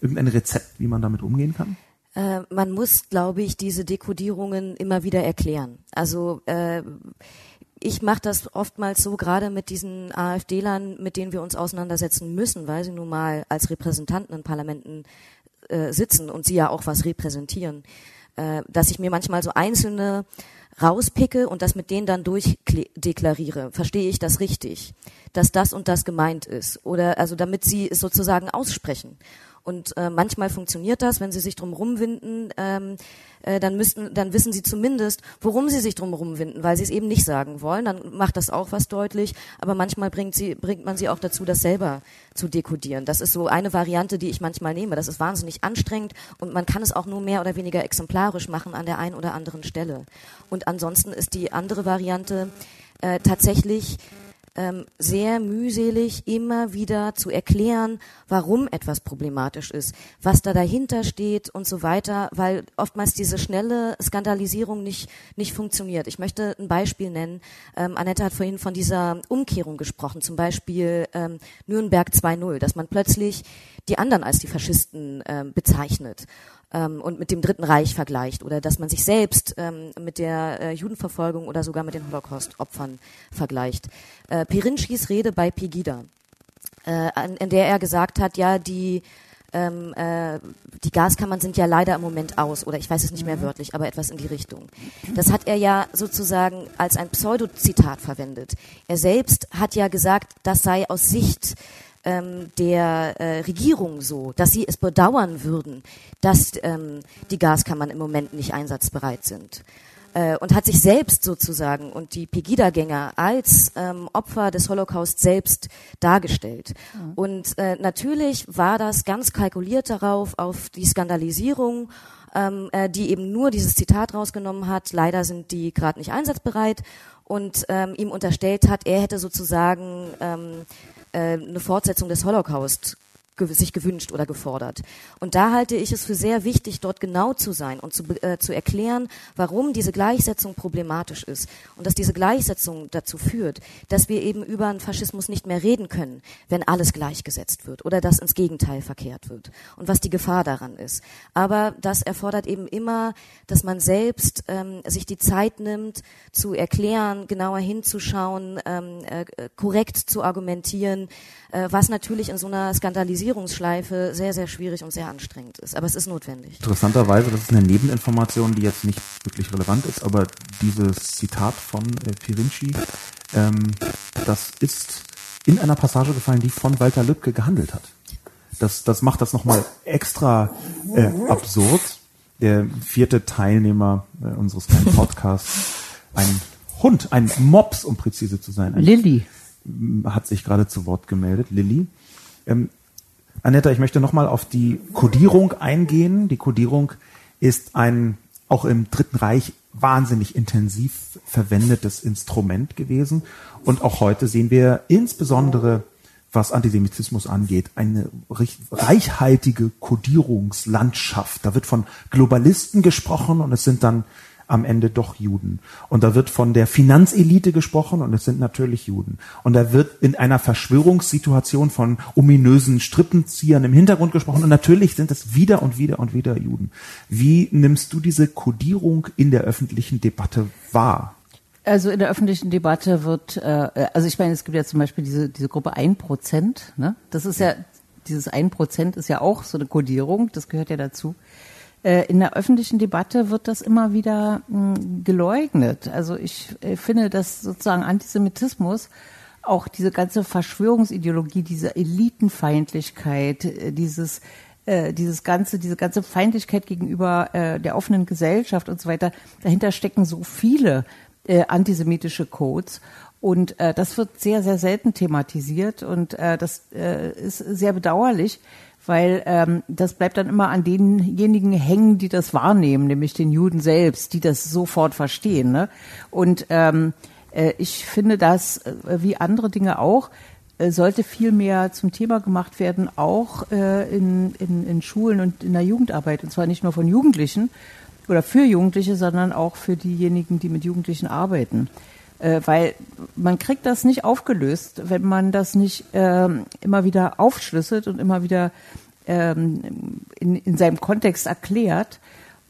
irgendein Rezept, wie man damit umgehen kann? Äh, man muss, glaube ich, diese Dekodierungen immer wieder erklären. Also äh, ich mache das oftmals so, gerade mit diesen AfD-Lern, mit denen wir uns auseinandersetzen müssen, weil sie nun mal als Repräsentanten in Parlamenten äh, sitzen und sie ja auch was repräsentieren, äh, dass ich mir manchmal so einzelne rauspicke und das mit denen dann durchdeklariere. Verstehe ich das richtig? Dass das und das gemeint ist? Oder also damit sie es sozusagen aussprechen. Und äh, manchmal funktioniert das, wenn sie sich drum rumwinden, ähm, äh, dann müssten, dann wissen sie zumindest, worum sie sich drum rumwinden, weil sie es eben nicht sagen wollen. Dann macht das auch was deutlich. Aber manchmal bringt sie, bringt man sie auch dazu, das selber zu dekodieren. Das ist so eine Variante, die ich manchmal nehme. Das ist wahnsinnig anstrengend und man kann es auch nur mehr oder weniger exemplarisch machen an der einen oder anderen Stelle. Und ansonsten ist die andere Variante äh, tatsächlich ähm, sehr mühselig, immer wieder zu erklären, warum etwas problematisch ist, was da dahinter steht und so weiter, weil oftmals diese schnelle Skandalisierung nicht, nicht funktioniert. Ich möchte ein Beispiel nennen. Ähm, Annette hat vorhin von dieser Umkehrung gesprochen, zum Beispiel ähm, Nürnberg 2.0, dass man plötzlich die anderen als die Faschisten ähm, bezeichnet ähm, und mit dem Dritten Reich vergleicht oder dass man sich selbst ähm, mit der äh, Judenverfolgung oder sogar mit den Holocaust-Opfern vergleicht. Äh, Pirinskis Rede bei Pegida, äh, in der er gesagt hat, ja, die ähm, äh, die Gaskammern sind ja leider im Moment aus, oder ich weiß es nicht mehr wörtlich, aber etwas in die Richtung. Das hat er ja sozusagen als ein Pseudozitat verwendet. Er selbst hat ja gesagt, das sei aus Sicht ähm, der äh, Regierung so, dass sie es bedauern würden, dass ähm, die Gaskammern im Moment nicht einsatzbereit sind. Äh, und hat sich selbst sozusagen und die Pegida-Gänger als ähm, Opfer des Holocaust selbst dargestellt. Mhm. Und äh, natürlich war das ganz kalkuliert darauf, auf die Skandalisierung ähm, äh, die eben nur dieses Zitat rausgenommen hat. Leider sind die gerade nicht einsatzbereit und ähm, ihm unterstellt hat, er hätte sozusagen ähm, äh, eine Fortsetzung des Holocaust sich gewünscht oder gefordert. Und da halte ich es für sehr wichtig, dort genau zu sein und zu, äh, zu erklären, warum diese Gleichsetzung problematisch ist und dass diese Gleichsetzung dazu führt, dass wir eben über einen Faschismus nicht mehr reden können, wenn alles gleichgesetzt wird oder dass ins Gegenteil verkehrt wird und was die Gefahr daran ist. Aber das erfordert eben immer, dass man selbst ähm, sich die Zeit nimmt, zu erklären, genauer hinzuschauen, ähm, äh, korrekt zu argumentieren, äh, was natürlich in so einer Skandalisierungsschleife sehr, sehr schwierig und sehr anstrengend ist. Aber es ist notwendig. Interessanterweise, das ist eine Nebeninformation, die jetzt nicht wirklich relevant ist, aber dieses Zitat von äh, Pirinci, ähm, das ist in einer Passage gefallen, die von Walter Lübcke gehandelt hat. Das, das macht das nochmal extra äh, absurd. Der vierte Teilnehmer äh, unseres kleinen Podcasts, ein Hund, ein Mops, um präzise zu sein. Ein, Lilly hat sich gerade zu Wort gemeldet, Lilly. Ähm, Anetta, ich möchte nochmal auf die Kodierung eingehen. Die Kodierung ist ein auch im Dritten Reich wahnsinnig intensiv verwendetes Instrument gewesen. Und auch heute sehen wir insbesondere, was Antisemitismus angeht, eine reichhaltige Kodierungslandschaft. Da wird von Globalisten gesprochen und es sind dann am Ende doch Juden. Und da wird von der Finanzelite gesprochen und es sind natürlich Juden. Und da wird in einer Verschwörungssituation von ominösen Strippenziehern im Hintergrund gesprochen und natürlich sind es wieder und wieder und wieder Juden. Wie nimmst du diese Kodierung in der öffentlichen Debatte wahr? Also in der öffentlichen Debatte wird, äh, also ich meine, es gibt ja zum Beispiel diese, diese Gruppe 1%, ne? Das ist ja, dieses 1% ist ja auch so eine Kodierung, das gehört ja dazu. Äh, in der öffentlichen Debatte wird das immer wieder mh, geleugnet. Also ich äh, finde, dass sozusagen Antisemitismus auch diese ganze Verschwörungsideologie, diese Elitenfeindlichkeit, äh, dieses dieses ganze, diese ganze Feindlichkeit gegenüber der offenen Gesellschaft und so weiter, dahinter stecken so viele antisemitische Codes. Und äh, das wird sehr, sehr selten thematisiert und äh, das äh, ist sehr bedauerlich, weil ähm, das bleibt dann immer an denjenigen hängen, die das wahrnehmen, nämlich den Juden selbst, die das sofort verstehen. Ne? Und ähm, äh, ich finde das, äh, wie andere Dinge auch, äh, sollte viel mehr zum Thema gemacht werden, auch äh, in, in, in Schulen und in der Jugendarbeit. Und zwar nicht nur von Jugendlichen oder für Jugendliche, sondern auch für diejenigen, die mit Jugendlichen arbeiten. Äh, weil man kriegt das nicht aufgelöst, wenn man das nicht ähm, immer wieder aufschlüsselt und immer wieder ähm, in, in seinem Kontext erklärt,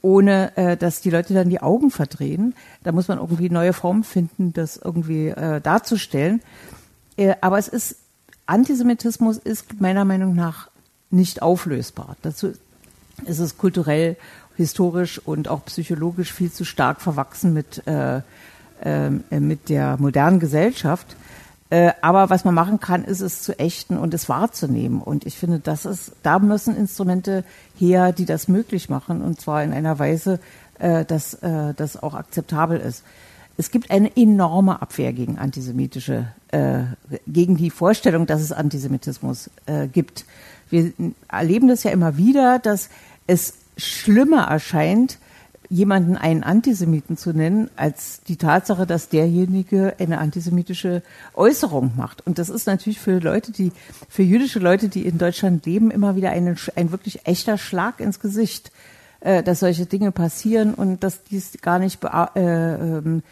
ohne äh, dass die Leute dann die Augen verdrehen. Da muss man irgendwie neue Formen finden, das irgendwie äh, darzustellen. Äh, aber es ist Antisemitismus ist meiner Meinung nach nicht auflösbar. Dazu ist es kulturell, historisch und auch psychologisch viel zu stark verwachsen mit, äh, mit der modernen Gesellschaft. Äh, aber was man machen kann, ist es zu ächten und es wahrzunehmen. Und ich finde, das ist, da müssen Instrumente her, die das möglich machen. Und zwar in einer Weise, äh, dass äh, das auch akzeptabel ist. Es gibt eine enorme Abwehr gegen antisemitische, äh, gegen die Vorstellung, dass es Antisemitismus äh, gibt. Wir erleben das ja immer wieder, dass es schlimmer erscheint, jemanden einen Antisemiten zu nennen, als die Tatsache, dass derjenige eine antisemitische Äußerung macht. Und das ist natürlich für Leute, die, für jüdische Leute, die in Deutschland leben, immer wieder ein, ein wirklich echter Schlag ins Gesicht, äh, dass solche Dinge passieren und dass dies gar nicht äh, ähm,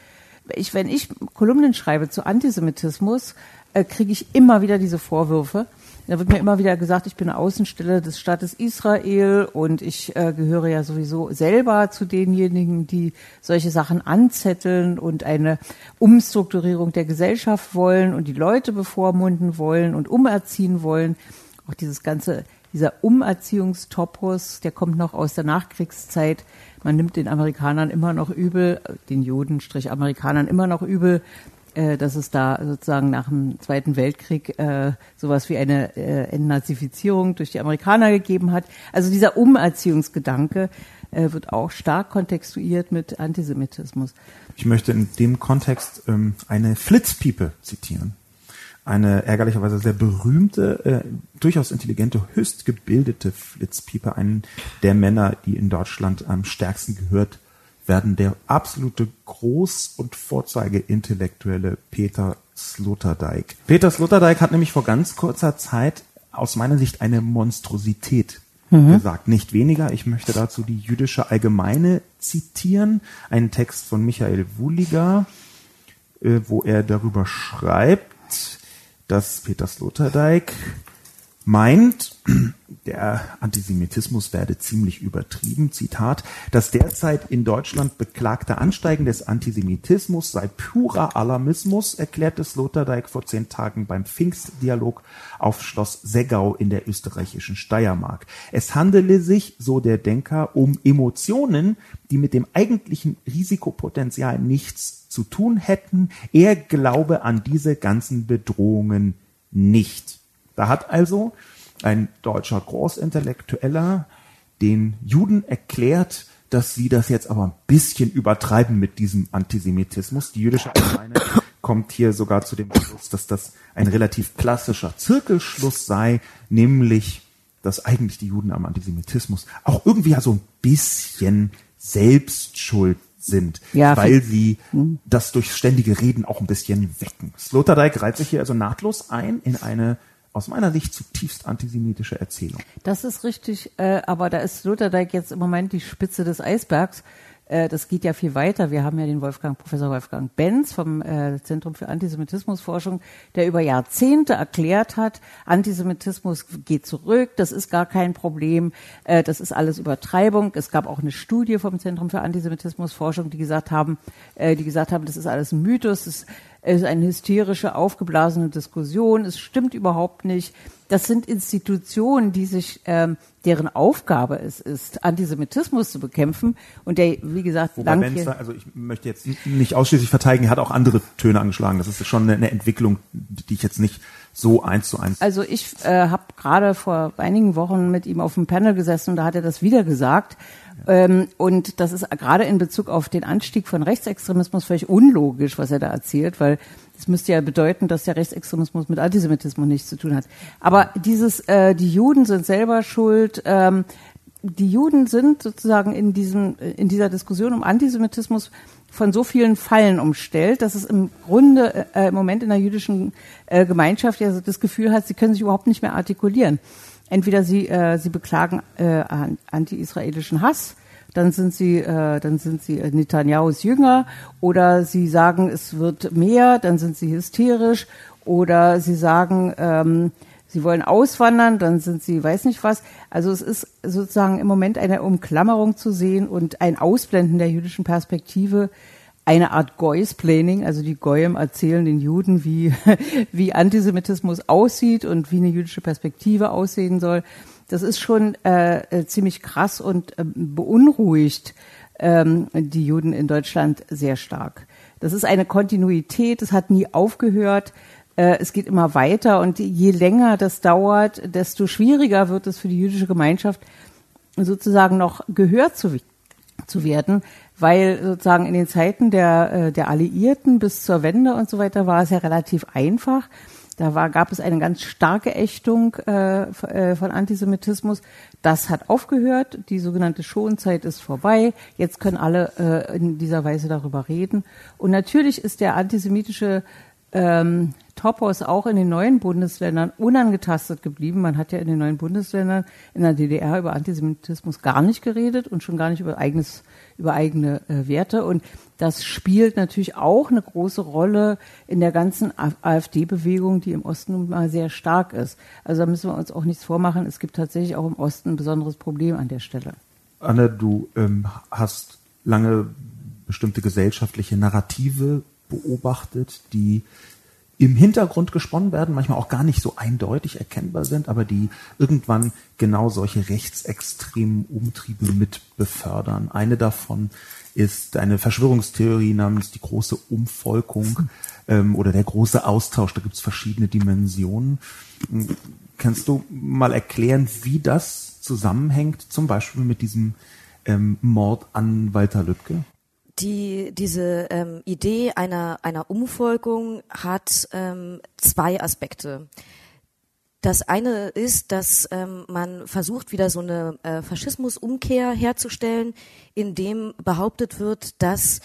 ich, wenn ich Kolumnen schreibe zu Antisemitismus, äh, kriege ich immer wieder diese Vorwürfe. Da wird mir immer wieder gesagt, ich bin Außenstelle des Staates Israel und ich äh, gehöre ja sowieso selber zu denjenigen, die solche Sachen anzetteln und eine Umstrukturierung der Gesellschaft wollen und die Leute bevormunden wollen und umerziehen wollen. Auch dieses ganze, dieser Umerziehungstopos, der kommt noch aus der Nachkriegszeit man nimmt den Amerikanern immer noch übel, den Juden, Strich Amerikanern immer noch übel, äh, dass es da sozusagen nach dem Zweiten Weltkrieg äh, sowas wie eine äh, Entnazifizierung durch die Amerikaner gegeben hat. Also dieser Umerziehungsgedanke äh, wird auch stark kontextuiert mit Antisemitismus. Ich möchte in dem Kontext ähm, eine Flitzpiepe zitieren eine ärgerlicherweise sehr berühmte, äh, durchaus intelligente, höchst gebildete Flitzpieper, einen der Männer, die in Deutschland am stärksten gehört werden, der absolute Groß- und Vorzeige-Intellektuelle Peter Sloterdijk. Peter Sloterdijk hat nämlich vor ganz kurzer Zeit aus meiner Sicht eine Monstrosität mhm. gesagt, nicht weniger. Ich möchte dazu die jüdische Allgemeine zitieren, einen Text von Michael Wuliger, äh, wo er darüber schreibt, dass Peter Sloterdijk meint, der Antisemitismus werde ziemlich übertrieben. Zitat, das derzeit in Deutschland beklagte Ansteigen des Antisemitismus sei purer Alarmismus, erklärte Sloterdijk vor zehn Tagen beim Pfingstdialog auf Schloss Seggau in der österreichischen Steiermark. Es handele sich, so der Denker, um Emotionen, die mit dem eigentlichen Risikopotenzial nichts zu tun hätten. Er glaube an diese ganzen Bedrohungen nicht. Da hat also ein deutscher Großintellektueller den Juden erklärt, dass sie das jetzt aber ein bisschen übertreiben mit diesem Antisemitismus. Die jüdische Allgemeine kommt hier sogar zu dem Schluss, dass das ein relativ klassischer Zirkelschluss sei, nämlich, dass eigentlich die Juden am Antisemitismus auch irgendwie ja so ein bisschen Selbstschuld sind, ja, weil sie hm. das durch ständige Reden auch ein bisschen wecken. Sloterdijk reiht sich hier also nahtlos ein in eine aus meiner Sicht zutiefst antisemitische Erzählung. Das ist richtig, äh, aber da ist Sloterdijk jetzt im Moment die Spitze des Eisbergs. äh, das geht ja viel weiter. Wir haben ja den Wolfgang, Professor Wolfgang Benz vom äh, Zentrum für Antisemitismusforschung, der über Jahrzehnte erklärt hat, Antisemitismus geht zurück, das ist gar kein Problem, äh, das ist alles Übertreibung. Es gab auch eine Studie vom Zentrum für Antisemitismusforschung, die gesagt haben, äh, die gesagt haben, das ist alles ein Mythos, das ist eine hysterische, aufgeblasene Diskussion, es stimmt überhaupt nicht. Das sind Institutionen, die sich, ähm, deren Aufgabe es ist, Antisemitismus zu bekämpfen. Und der, wie gesagt, Wobei Benzer, also ich möchte jetzt nicht ausschließlich verteidigen, er hat auch andere Töne angeschlagen. Das ist schon eine, Entwicklung, die ich jetzt nicht so eins zu eins. Also ich äh, habe gerade vor einigen Wochen mit ihm auf dem Panel gesessen und da hat er das wieder gesagt. Ähm, und das ist gerade in Bezug auf den Anstieg von Rechtsextremismus völlig unlogisch, was er da erzählt, weil das müsste ja bedeuten, dass der Rechtsextremismus mit Antisemitismus nichts zu tun hat. Aber dieses, äh, die Juden sind selber schuld. Ähm, die Juden sind sozusagen in diesem, in dieser Diskussion um Antisemitismus von so vielen Fallen umstellt, dass es im Grunde äh, im Moment in der jüdischen äh, Gemeinschaft ja das Gefühl hat, sie können sich überhaupt nicht mehr artikulieren. Entweder sie, äh, sie beklagen äh, anti-israelischen Hass dann sind sie, äh, dann sind sie Netanyahus Jünger oder sie sagen, es wird mehr, dann sind sie hysterisch oder sie sagen, ähm, sie wollen auswandern, dann sind sie, weiß nicht was. Also es ist sozusagen im Moment eine Umklammerung zu sehen und ein Ausblenden der jüdischen Perspektive, eine Art Goys-Planning, also die Goyim erzählen den Juden, wie, wie Antisemitismus aussieht und wie eine jüdische Perspektive aussehen soll. Das ist schon äh, äh, ziemlich krass und äh, beunruhigt ähm, die Juden in Deutschland sehr stark. Das ist eine Kontinuität, es hat nie aufgehört, äh, es geht immer weiter und je länger das dauert, desto schwieriger wird es für die jüdische Gemeinschaft sozusagen noch gehört zu, zu werden, weil sozusagen in den Zeiten der, äh, der Alliierten bis zur Wende und so weiter war es ja relativ einfach da war, gab es eine ganz starke Ächtung äh, äh, von Antisemitismus. Das hat aufgehört. Die sogenannte Schonzeit ist vorbei. Jetzt können alle äh, in dieser Weise darüber reden. Und natürlich ist der antisemitische ähm, Topos auch in den neuen Bundesländern unangetastet geblieben. Man hat ja in den neuen Bundesländern in der DDR über Antisemitismus gar nicht geredet und schon gar nicht über eigenes über eigene äh, Werte. Und das spielt natürlich auch eine große Rolle in der ganzen AfD-Bewegung, die im Osten mal sehr stark ist. Also da müssen wir uns auch nichts vormachen. Es gibt tatsächlich auch im Osten ein besonderes Problem an der Stelle. Anne, du ähm, hast lange bestimmte gesellschaftliche Narrative beobachtet, die im Hintergrund gesponnen werden, manchmal auch gar nicht so eindeutig erkennbar sind, aber die irgendwann genau solche rechtsextremen Umtriebe mit befördern. Eine davon ist eine Verschwörungstheorie namens die große Umvolkung ähm, oder der große Austausch. Da gibt es verschiedene Dimensionen. Kannst du mal erklären, wie das zusammenhängt, zum Beispiel mit diesem ähm, Mord an Walter Lübcke? Die, diese ähm, Idee einer, einer Umvolkung hat ähm, zwei Aspekte. Das eine ist, dass ähm, man versucht, wieder so eine äh, Faschismusumkehr herzustellen, indem behauptet wird, dass,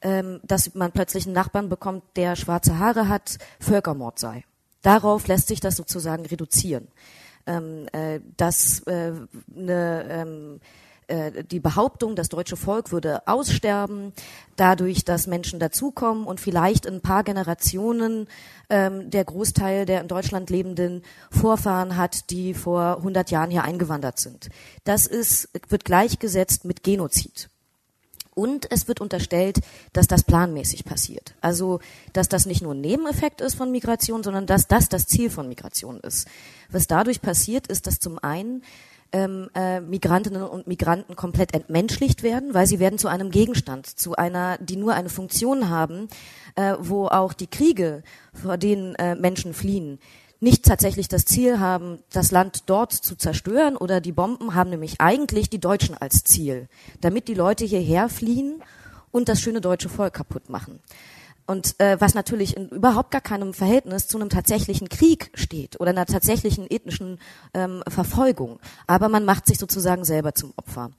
ähm, dass man plötzlich einen Nachbarn bekommt, der schwarze Haare hat, Völkermord sei. Darauf lässt sich das sozusagen reduzieren. Ähm, äh, dass äh, eine ähm, äh, die Behauptung, das deutsche Volk würde aussterben, dadurch, dass Menschen dazukommen und vielleicht in ein paar Generationen ähm, der Großteil der in Deutschland lebenden Vorfahren hat, die vor 100 Jahren hier eingewandert sind. Das ist, wird gleichgesetzt mit Genozid. Und es wird unterstellt, dass das planmäßig passiert. Also, dass das nicht nur ein Nebeneffekt ist von Migration, sondern dass das das Ziel von Migration ist. Was dadurch passiert, ist, dass zum einen ähm, äh, Migrantinnen und Migranten komplett entmenschlicht werden, weil sie werden zu einem Gegenstand, zu einer, die nur eine Funktion haben, äh, wo auch die Kriege, vor denen äh, Menschen fliehen, nicht tatsächlich das Ziel haben, das Land dort zu zerstören oder die Bomben haben nämlich eigentlich die Deutschen als Ziel, damit die Leute hierher fliehen und das schöne deutsche Volk kaputt machen. Und äh, was natürlich in überhaupt gar keinem Verhältnis zu einem tatsächlichen Krieg steht oder einer tatsächlichen ethnischen ähm, Verfolgung. Aber man macht sich sozusagen selber zum Opfer.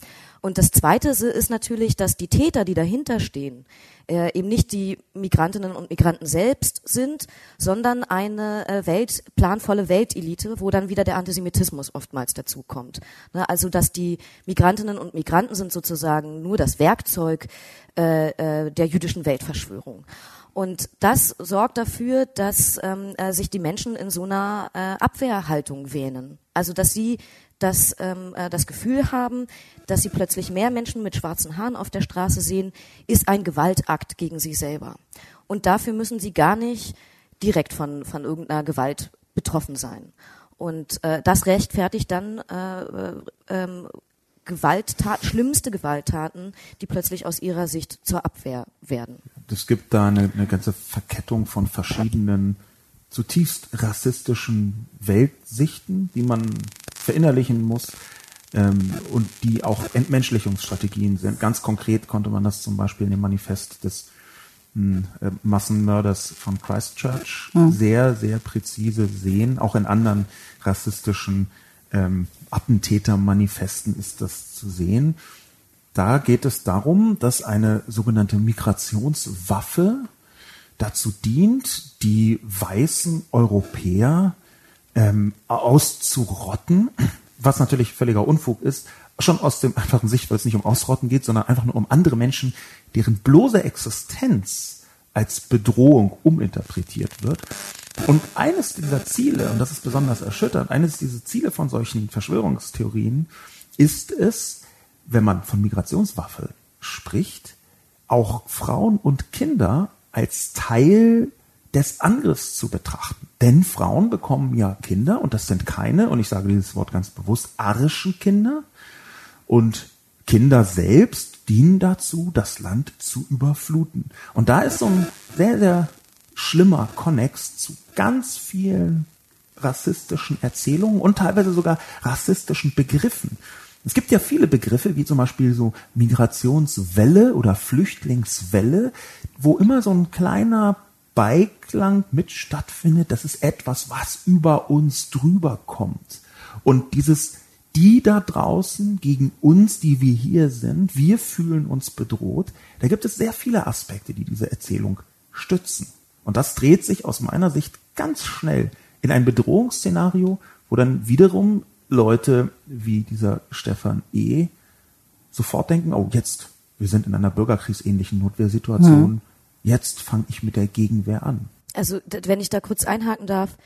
Und das Zweite ist natürlich, dass die Täter, die dahinter stehen, äh, eben nicht die Migrantinnen und Migranten selbst sind, sondern eine äh, Welt, planvolle Weltelite, wo dann wieder der Antisemitismus oftmals dazukommt. Ne, also dass die Migrantinnen und Migranten sind sozusagen nur das Werkzeug äh, äh, der jüdischen Weltverschwörung. Und das sorgt dafür, dass ähm, äh, sich die Menschen in so einer äh, Abwehrhaltung wähnen. Also dass sie das, ähm, äh, das Gefühl haben, dass sie plötzlich mehr Menschen mit schwarzen Haaren auf der Straße sehen, ist ein Gewaltakt gegen sie selber. Und dafür müssen sie gar nicht direkt von, von irgendeiner Gewalt betroffen sein. Und äh, das rechtfertigt dann äh, äh, ähm, Gewalttaten, schlimmste Gewalttaten, die plötzlich aus ihrer Sicht zur Abwehr werden. Es gibt da eine, eine ganze Verkettung von verschiedenen zutiefst rassistischen Weltsichten, die man verinnerlichen muss ähm, und die auch Entmenschlichungsstrategien sind. Ganz konkret konnte man das zum Beispiel in dem Manifest des hm, äh, Massenmörders von Christchurch mhm. sehr, sehr präzise sehen. Auch in anderen rassistischen ähm, Attentätermanifesten ist das zu sehen. Da geht es darum, dass eine sogenannte Migrationswaffe dazu dient, die weißen Europäer ähm, auszurotten, was natürlich völliger Unfug ist, schon aus dem einfachen Sicht, weil es nicht um Ausrotten geht, sondern einfach nur um andere Menschen, deren bloße Existenz als Bedrohung uminterpretiert wird. Und eines dieser Ziele, und das ist besonders erschütternd, eines dieser Ziele von solchen Verschwörungstheorien ist es, wenn man von Migrationswaffe spricht, auch Frauen und Kinder als Teil des Angriffs zu betrachten. Denn Frauen bekommen ja Kinder und das sind keine, und ich sage dieses Wort ganz bewusst, arischen Kinder. Und Kinder selbst dienen dazu, das Land zu überfluten. Und da ist so ein sehr, sehr schlimmer Konnex zu ganz vielen rassistischen Erzählungen und teilweise sogar rassistischen Begriffen. Es gibt ja viele Begriffe, wie zum Beispiel so Migrationswelle oder Flüchtlingswelle, wo immer so ein kleiner Beiklang mit stattfindet. Das ist etwas, was über uns drüber kommt. Und dieses die da draußen gegen uns, die wir hier sind, wir fühlen uns bedroht. Da gibt es sehr viele Aspekte, die diese Erzählung stützen. Und das dreht sich aus meiner Sicht ganz schnell in ein Bedrohungsszenario, wo dann wiederum Leute wie dieser Stefan E. sofort denken, oh, jetzt, wir sind in einer bürgerkriegsähnlichen Notwehrsituation, mhm. Jetzt fange ich mit der Gegenwehr an. Also, wenn ich da kurz einhaken darf,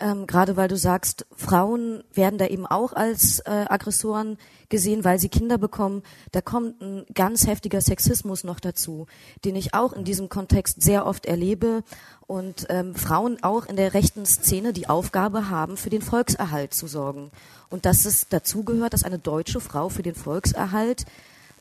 ähm, gerade weil du sagst, Frauen werden da eben auch als äh, Aggressoren gesehen, weil sie Kinder bekommen. Da kommt ein ganz heftiger Sexismus noch dazu, den ich auch in diesem Kontext sehr oft erlebe und ähm, Frauen auch in der rechten Szene die Aufgabe haben, für den Volkserhalt zu sorgen. Und dass es dazu gehört, dass eine deutsche Frau für den Volkserhalt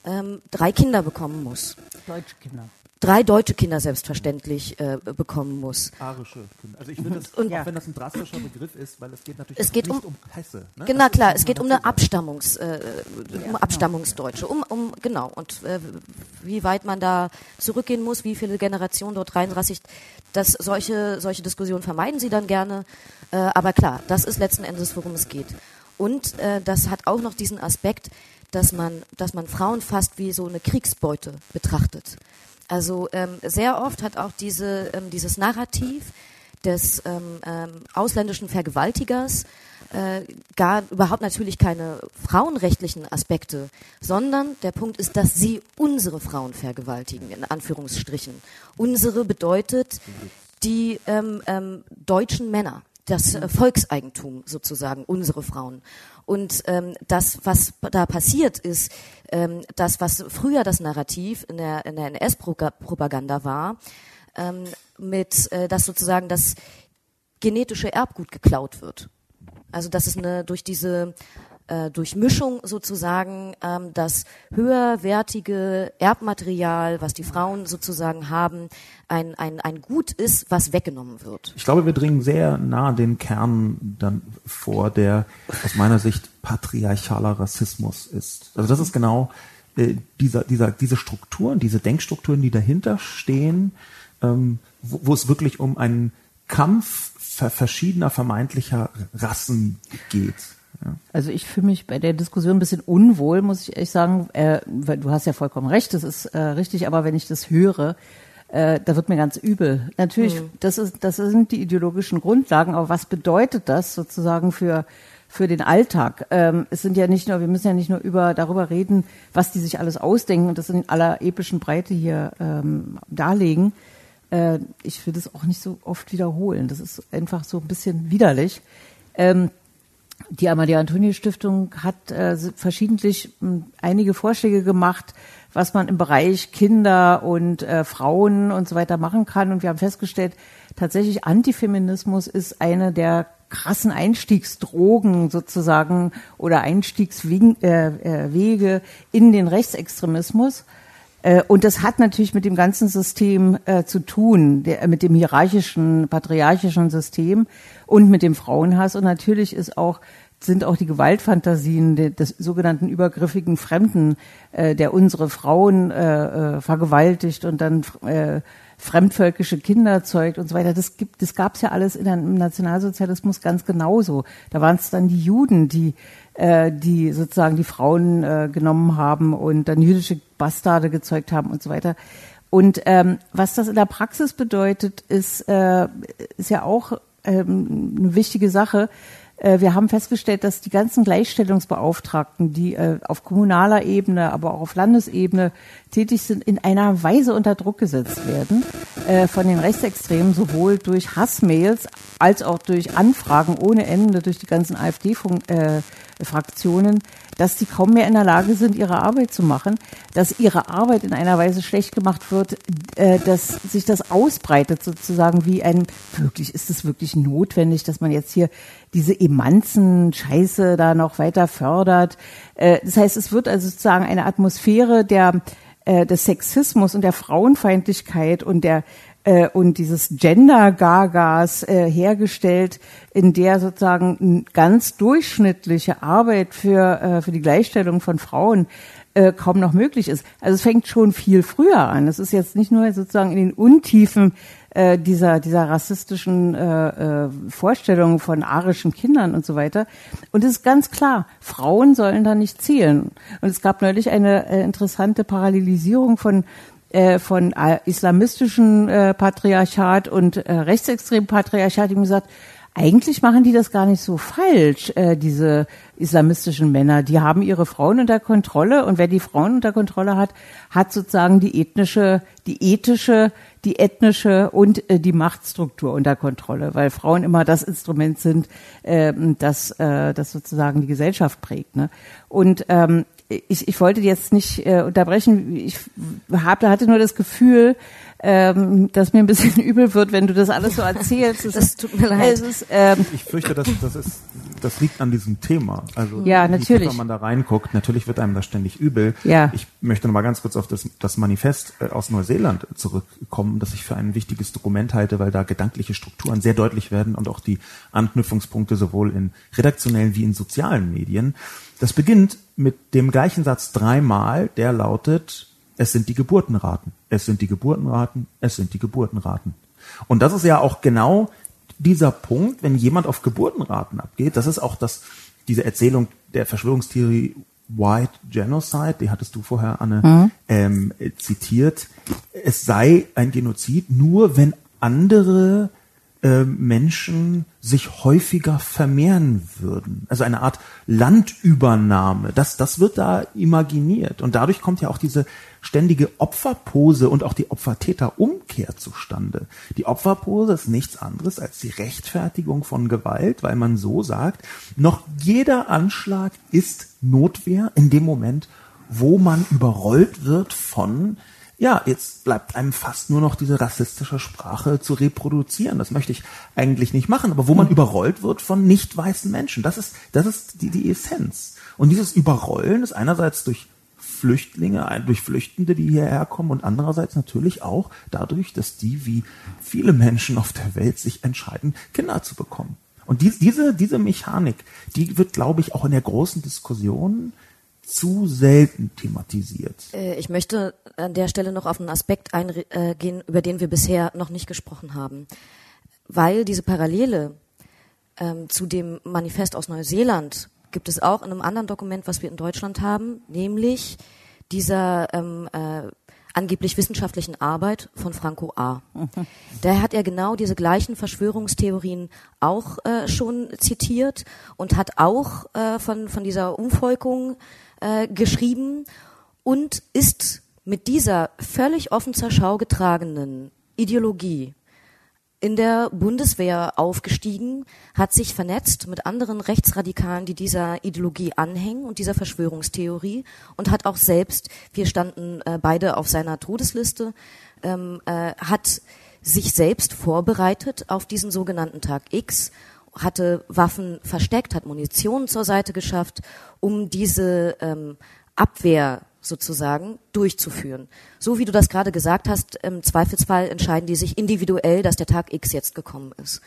ähm, drei Kinder bekommen muss. Deutsche Kinder drei deutsche Kinder selbstverständlich äh, bekommen muss. Arische Kinder. Also ich finde das, und, auch wenn das ein drastischer Begriff ist, weil es geht natürlich es geht nicht um, um Pässe. Ne? Genau, klar, es geht um eine Abstammungs, äh, um genau. Abstammungsdeutsche, um, um genau und äh, wie weit man da zurückgehen muss, wie viele Generationen dort reinrassig, dass solche solche Diskussionen vermeiden sie dann gerne, äh, aber klar, das ist letzten Endes, worum es geht. Und äh, das hat auch noch diesen Aspekt, dass man, dass man Frauen fast wie so eine Kriegsbeute betrachtet. Also ähm, sehr oft hat auch diese, ähm, dieses Narrativ des ähm, ähm, ausländischen Vergewaltigers äh, gar überhaupt natürlich keine frauenrechtlichen Aspekte, sondern der Punkt ist, dass sie unsere Frauen vergewaltigen, in Anführungsstrichen. Unsere bedeutet die ähm, ähm, deutschen Männer das äh, Volkseigentum sozusagen, unsere Frauen. Und ähm, das, was da passiert, ist, ähm, das, was früher das Narrativ in der, in der NS-Propaganda war, ähm, mit, äh, dass sozusagen das genetische Erbgut geklaut wird. Also dass es eine durch diese äh, Durchmischung sozusagen ähm, das höherwertige Erbmaterial, was die Frauen sozusagen haben, ein, ein, ein Gut ist, was weggenommen wird. Ich glaube, wir dringen sehr nah den Kern dann vor, der aus meiner Sicht patriarchaler Rassismus ist. Also das ist genau äh, dieser, dieser, diese Strukturen, diese Denkstrukturen, die dahinter stehen, ähm, wo, wo es wirklich um einen Kampf verschiedener vermeintlicher Rassen geht. Ja. Also ich fühle mich bei der Diskussion ein bisschen unwohl, muss ich ehrlich sagen. Äh, weil du hast ja vollkommen recht, das ist äh, richtig, aber wenn ich das höre, äh, da wird mir ganz übel. Natürlich, mhm. das ist, das sind die ideologischen Grundlagen, aber was bedeutet das sozusagen für für den Alltag. Ähm, es sind ja nicht nur, wir müssen ja nicht nur über darüber reden, was die sich alles ausdenken und das in aller epischen Breite hier ähm, darlegen. Äh, ich will das auch nicht so oft wiederholen. Das ist einfach so ein bisschen widerlich. Ähm, die Amalia Antonie Stiftung hat äh, verschiedentlich hm, einige Vorschläge gemacht, was man im Bereich Kinder und äh, Frauen und so weiter machen kann. Und wir haben festgestellt, tatsächlich Antifeminismus ist eine der krassen Einstiegsdrogen sozusagen oder Einstiegswege äh, äh, in den Rechtsextremismus. Äh, und das hat natürlich mit dem ganzen System zu tun, mit dem hierarchischen, patriarchischen System und mit dem Frauenhass. Und natürlich ist auch sind auch die Gewaltfantasien de, des sogenannten übergriffigen Fremden, äh, der unsere Frauen äh, äh, vergewaltigt und dann äh, fremdvölkische Kinder zeugt und so weiter. Das gibt, das gab's ja alles in im Nationalsozialismus ganz genauso. Da waren es dann die Juden, die äh, die sozusagen die Frauen äh, genommen haben und dann jüdische Bastarde gezeugt haben und so weiter. Und ähm, was das in der Praxis bedeutet, ist, äh, ist ja auch ähm, eine wichtige Sache. Äh, wir haben festgestellt, dass die ganzen Gleichstellungsbeauftragten, die äh, auf kommunaler Ebene, aber auch auf Landesebene tätig sind, in einer Weise unter Druck gesetzt werden äh, von den Rechtsextremen, sowohl durch Hassmails als auch durch Anfragen ohne Ende durch die ganzen AfD-Fraktionen, dass sie kaum mehr in der Lage sind, ihre Arbeit zu machen, dass ihre Arbeit in einer Weise schlecht gemacht wird, dass sich das ausbreitet sozusagen wie ein, wirklich, ist es wirklich notwendig, dass man jetzt hier diese Emanzen-Scheiße da noch weiter fördert. Äh, das heißt, es wird also sozusagen eine Atmosphäre der, äh, des Sexismus und der Frauenfeindlichkeit und der äh, und dieses Gender-Gagas äh, hergestellt, in der sozusagen ganz durchschnittliche Arbeit für, äh, für die Gleichstellung von Frauen äh, kaum noch möglich ist. Also es fängt schon viel früher an. Es ist jetzt nicht nur sozusagen in den Untiefen äh, dieser, dieser rassistischen äh, äh, Vorstellungen von arischen Kindern und so weiter. Und es ist ganz klar, Frauen sollen da nicht zählen. Und es gab neulich eine äh, interessante Parallelisierung von äh, von islamistischen äh, Patriarchat und äh, rechtsextremen Patriarchat, haben gesagt, eigentlich machen die das gar nicht so falsch, diese islamistischen Männer. Die haben ihre Frauen unter Kontrolle und wer die Frauen unter Kontrolle hat, hat sozusagen die ethnische, die ethische, die ethnische und die Machtstruktur unter Kontrolle, weil Frauen immer das Instrument sind, äh, das, das sozusagen die Gesellschaft prägt. Ne? Und ähm, ich, ich wollte jetzt nicht äh, unterbrechen. Ich hab, hatte nur das Gefühl, ähm, dass mir ein bisschen übel wird, wenn du das alles so erzählst. Das, das tut mir leid. Ist, ähm, ich fürchte, dass das ist, das liegt an diesem Thema. Also ja, natürlich. wenn man da reinguckt, natürlich wird einem das ständig übel. Ja. Ich möchte noch mal ganz kurz auf das, das Manifest äh, aus Neuseeland zurückkommen, das ich für ein wichtiges Dokument halte, weil da gedankliche Strukturen sehr deutlich werden und auch die Anknüpfungspunkte sowohl in redaktionellen wie in sozialen Medien. Das beginnt mit dem gleichen Satz dreimal, der lautet, es sind die Geburtenraten, es sind die Geburtenraten, es sind die Geburtenraten. Und das ist ja auch genau dieser Punkt, wenn jemand auf Geburtenraten abgeht, das ist auch das, diese Erzählung der Verschwörungstheorie White Genocide, die hattest du vorher, Anne, mhm. ähm, zitiert. Es sei ein Genozid nur, wenn andere äh, Menschen sich häufiger vermehren würden. Also eine Art Landübernahme. Das, das wird da imaginiert. Und dadurch kommt ja auch diese ständige Opferpose und auch die Opfertäterumkehr zustande. Die Opferpose ist nichts anderes als die Rechtfertigung von Gewalt, weil man so sagt, noch jeder Anschlag ist Notwehr in dem Moment, wo man überrollt wird von ja, jetzt bleibt einem fast nur noch diese rassistische Sprache zu reproduzieren. Das möchte ich eigentlich nicht machen, aber wo man mhm. überrollt wird von nicht weißen Menschen. Das ist, das ist die, die Essenz. Und dieses Überrollen ist einerseits durch Flüchtlinge, durch Flüchtende, die hierher kommen und andererseits natürlich auch dadurch, dass die wie viele Menschen auf der Welt sich entscheiden, Kinder zu bekommen. Und die, diese, diese Mechanik, die wird, glaube ich, auch in der großen Diskussion zu selten thematisiert. Äh, ich möchte an der Stelle noch auf einen Aspekt eingehen, über den wir bisher noch nicht gesprochen haben. Weil diese Parallele ähm, zu dem Manifest aus Neuseeland gibt es auch in einem anderen Dokument, was wir in Deutschland haben, nämlich dieser ähm, äh, angeblich wissenschaftlichen Arbeit von Franco A. Der hat ja genau diese gleichen Verschwörungstheorien auch äh, schon zitiert und hat auch äh, von, von dieser Umvolkung äh, geschrieben und ist mit dieser völlig offen zur Schau getragenen Ideologie in der Bundeswehr aufgestiegen, hat sich vernetzt mit anderen Rechtsradikalen, die dieser Ideologie anhängen und dieser Verschwörungstheorie und hat auch selbst, wir standen äh, beide auf seiner Todesliste, ähm, äh, hat sich selbst vorbereitet auf diesen sogenannten Tag X, hatte Waffen versteckt, hat Munition zur Seite geschafft, um diese ähm, Abwehr sozusagen durchzuführen. So wie du das gerade gesagt hast, im Zweifelsfall entscheiden die sich individuell, dass der Tag X jetzt gekommen ist.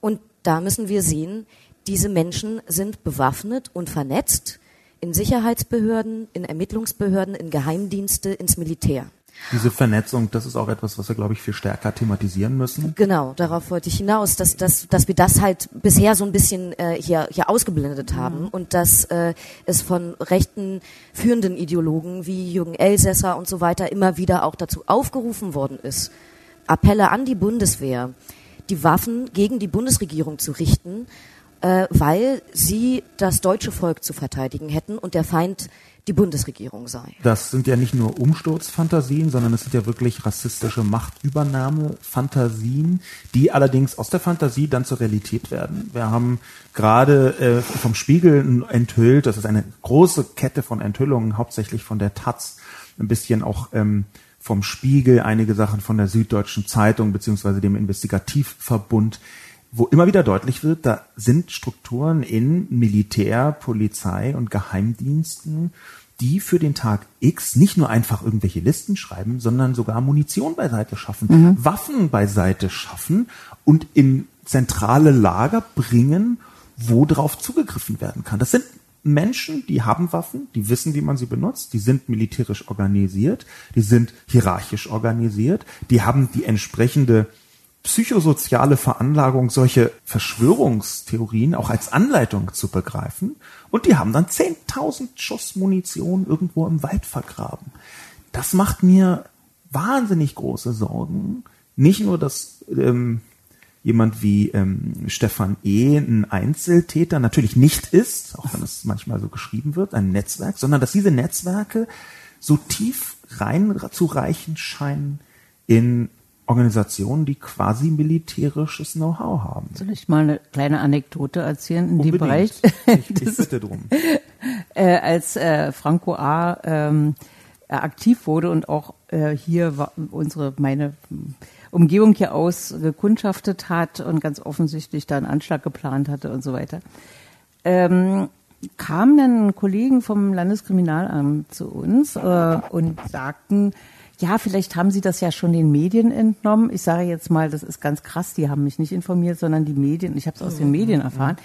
Und da müssen wir sehen, diese Menschen sind bewaffnet und vernetzt in Sicherheitsbehörden, in Ermittlungsbehörden, in Geheimdienste, ins Militär. Diese Vernetzung, das ist auch etwas, was wir, glaube ich, viel stärker thematisieren müssen. Genau, darauf wollte ich hinaus, dass, dass, dass wir das halt bisher so ein bisschen äh, hier, hier ausgeblendet haben mhm. und dass äh, es von rechten führenden Ideologen wie Jürgen Elsässer und so weiter immer wieder auch dazu aufgerufen worden ist, Appelle an die Bundeswehr, die Waffen gegen die Bundesregierung zu richten, äh, weil sie das deutsche Volk zu verteidigen hätten und der Feind die Bundesregierung sei. Das sind ja nicht nur Umsturzfantasien, sondern es sind ja wirklich rassistische Machtübernahme-Fantasien, die allerdings aus der Fantasie dann zur Realität werden. Wir haben gerade äh, vom Spiegel enthüllt, das ist eine große Kette von Enthüllungen, hauptsächlich von der Taz, ein bisschen auch ähm, vom Spiegel, einige Sachen von der Süddeutschen Zeitung beziehungsweise dem Investigativverbund, wo immer wieder deutlich wird, da sind Strukturen in Militär, Polizei und Geheimdiensten, die für den Tag X nicht nur einfach irgendwelche Listen schreiben, sondern sogar Munition beiseite schaffen, mhm. Waffen beiseite schaffen und in zentrale Lager bringen, wo drauf zugegriffen werden kann. Das sind Menschen, die haben Waffen, die wissen, wie man sie benutzt, die sind militärisch organisiert, die sind hierarchisch organisiert, die haben die entsprechende psychosoziale Veranlagung, solche Verschwörungstheorien auch als Anleitung zu begreifen. Und die haben dann 10.000 Schuss Munition irgendwo im Wald vergraben. Das macht mir wahnsinnig große Sorgen. Nicht nur, dass ähm, jemand wie ähm, Stefan E. ein Einzeltäter natürlich nicht ist, auch wenn es manchmal so geschrieben wird, ein Netzwerk, sondern dass diese Netzwerke so tief reinzureichen scheinen in Organisationen, die quasi militärisches Know-how haben. Soll ich mal eine kleine Anekdote erzählen in Unbedingt. dem Bereich? Ich, ich bitte drum. äh, als äh, Franco A. Ähm, aktiv wurde und auch äh, hier war unsere meine Umgebung hier aus gekundschaftet hat und ganz offensichtlich da einen Anschlag geplant hatte und so weiter, ähm, kamen dann Kollegen vom Landeskriminalamt zu uns äh, und sagten, ja, vielleicht haben Sie das ja schon den Medien entnommen. Ich sage jetzt mal, das ist ganz krass, die haben mich nicht informiert, sondern die Medien, ich habe es aus den Medien erfahren,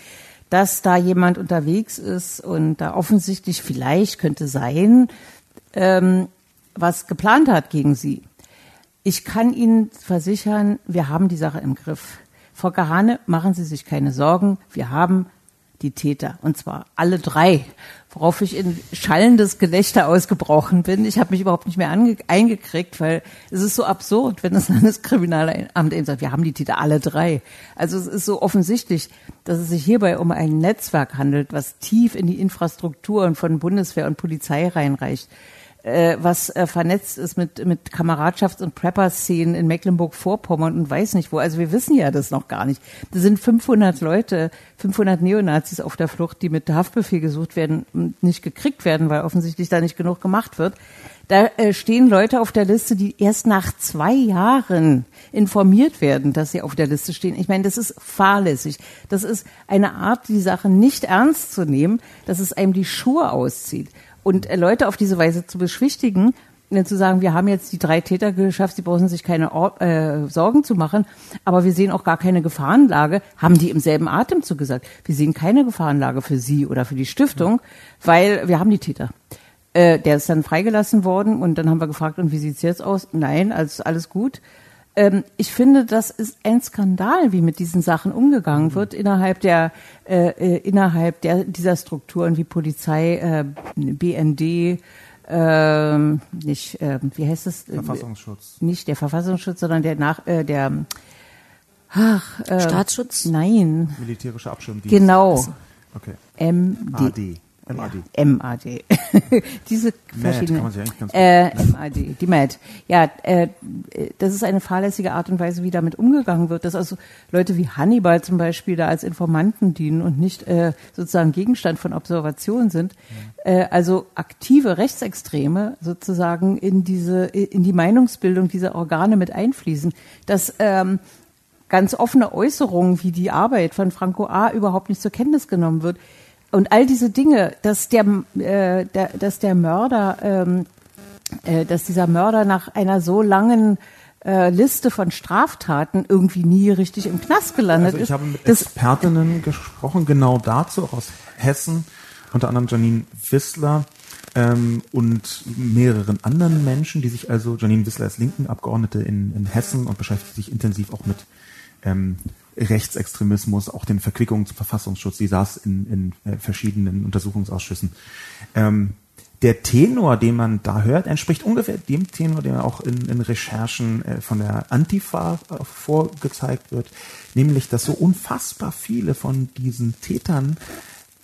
dass da jemand unterwegs ist und da offensichtlich vielleicht könnte sein, ähm, was geplant hat gegen Sie. Ich kann Ihnen versichern, wir haben die Sache im Griff. Frau Gahane, machen Sie sich keine Sorgen, wir haben die Täter. Und zwar alle drei. Worauf ich in schallendes Gelächter ausgebrochen bin. Ich habe mich überhaupt nicht mehr eingekriegt, weil es ist so absurd, wenn das Landeskriminalamt eben sagt, wir haben die Täter alle drei. Also es ist so offensichtlich, dass es sich hierbei um ein Netzwerk handelt, was tief in die Infrastrukturen von Bundeswehr und Polizei reinreicht äh, was äh, vernetzt ist mit, mit Kameradschafts- und Prepper-Szenen in Mecklenburg-Vorpommern und weiß nicht wo. Also wir wissen ja das noch gar nicht. Da sind 500 Leute, 500 Neonazis auf der Flucht, die mit Haftbefehl gesucht werden und nicht gekriegt werden, weil offensichtlich da nicht genug gemacht wird. Da äh, stehen Leute auf der Liste, die erst nach zwei Jahren informiert werden, dass sie auf der Liste stehen. Ich meine, das ist fahrlässig. Das ist eine Art, die Sache nicht ernst zu nehmen, dass es einem die Schuhe auszieht. Und äh, Leute auf diese Weise zu beschwichtigen, zu sagen, wir haben jetzt die drei Täter geschafft, sie brauchen sich keine äh, Sorgen zu machen, aber wir sehen auch gar keine Gefahrenlage, haben die im selben Atemzug gesagt. Wir sehen keine Gefahrenlage für sie oder für die Stiftung, weil wir haben die Täter. Äh, der ist dann freigelassen worden und dann haben wir gefragt, und wie sieht's jetzt aus? Nein, alles, alles gut. Ähm, ich finde, das ist ein Skandal, wie mit diesen Sachen umgegangen mhm. wird innerhalb der äh, äh, innerhalb der dieser Strukturen wie Polizei, äh, BND, äh, nicht äh, wie heißt es? Verfassungsschutz. Nicht der Verfassungsschutz, sondern der nach äh, der ach, äh, Staatsschutz. Nein. Militärische Abschirmdienst. Genau. Okay. MD. AD. MAD. MAD. Diese verschiedenen. Kann man sich ganz äh, MAD, die MAD. Ja, äh, das ist eine fahrlässige Art und Weise, wie damit umgegangen wird, dass also Leute wie Hannibal zum Beispiel da als Informanten dienen und nicht äh, sozusagen Gegenstand von Observation sind. Ja. Äh, also aktive Rechtsextreme sozusagen in diese, in die Meinungsbildung dieser Organe mit einfließen. Dass ähm, ganz offene Äußerungen wie die Arbeit von Franco A. überhaupt nicht zur Kenntnis genommen wird und all diese Dinge, dass der, äh, der dass der Mörder, ähm, äh, dass dieser Mörder nach einer so langen äh, Liste von Straftaten irgendwie nie richtig im Knast gelandet also ist. Ich habe mit Expertinnen gesprochen, genau dazu, auch aus Hessen, unter anderem Janine Wissler ähm, und mehreren anderen Menschen, die sich also, Janine Wissler ist linken Abgeordnete in, in Hessen und beschäftigt sich intensiv auch mit ähm, Rechtsextremismus, auch den Verquickungen zum Verfassungsschutz. Sie saß in, in äh, verschiedenen Untersuchungsausschüssen. Ähm, der Tenor, den man da hört, entspricht ungefähr dem Tenor, der auch in, in Recherchen äh, von der Antifa äh, vorgezeigt wird, nämlich, dass so unfassbar viele von diesen Tätern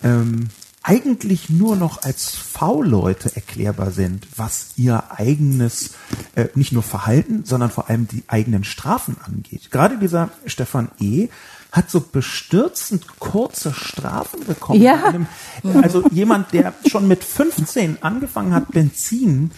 ähm, eigentlich nur noch als V-Leute erklärbar sind, was ihr eigenes, äh, nicht nur Verhalten, sondern vor allem die eigenen Strafen angeht. Gerade dieser Stefan E. hat so bestürzend kurze Strafen bekommen. Ja. Einem, also jemand, der schon mit 15 angefangen hat, Benzin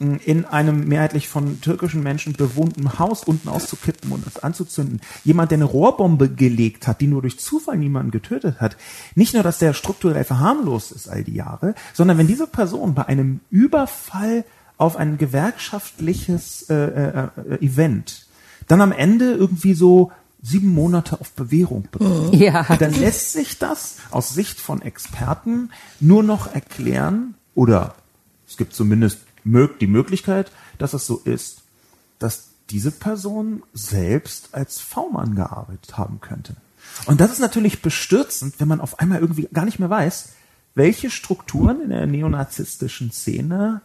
in einem mehrheitlich von türkischen Menschen bewohnten Haus unten auszukippen und es anzuzünden. Jemand, der eine Rohrbombe gelegt hat, die nur durch Zufall niemanden getötet hat. Nicht nur, dass der strukturell verharmlost ist all die Jahre, sondern wenn diese Person bei einem Überfall auf ein gewerkschaftliches äh, äh, äh Event dann am Ende irgendwie so sieben Monate auf Bewährung bekommt, ja. dann lässt sich das aus Sicht von Experten nur noch erklären oder es gibt zumindest die Möglichkeit, dass es so ist, dass diese Person selbst als V-Mann gearbeitet haben könnte. Und das ist natürlich bestürzend, wenn man auf einmal irgendwie gar nicht mehr weiß, welche Strukturen in der neonazistischen Szene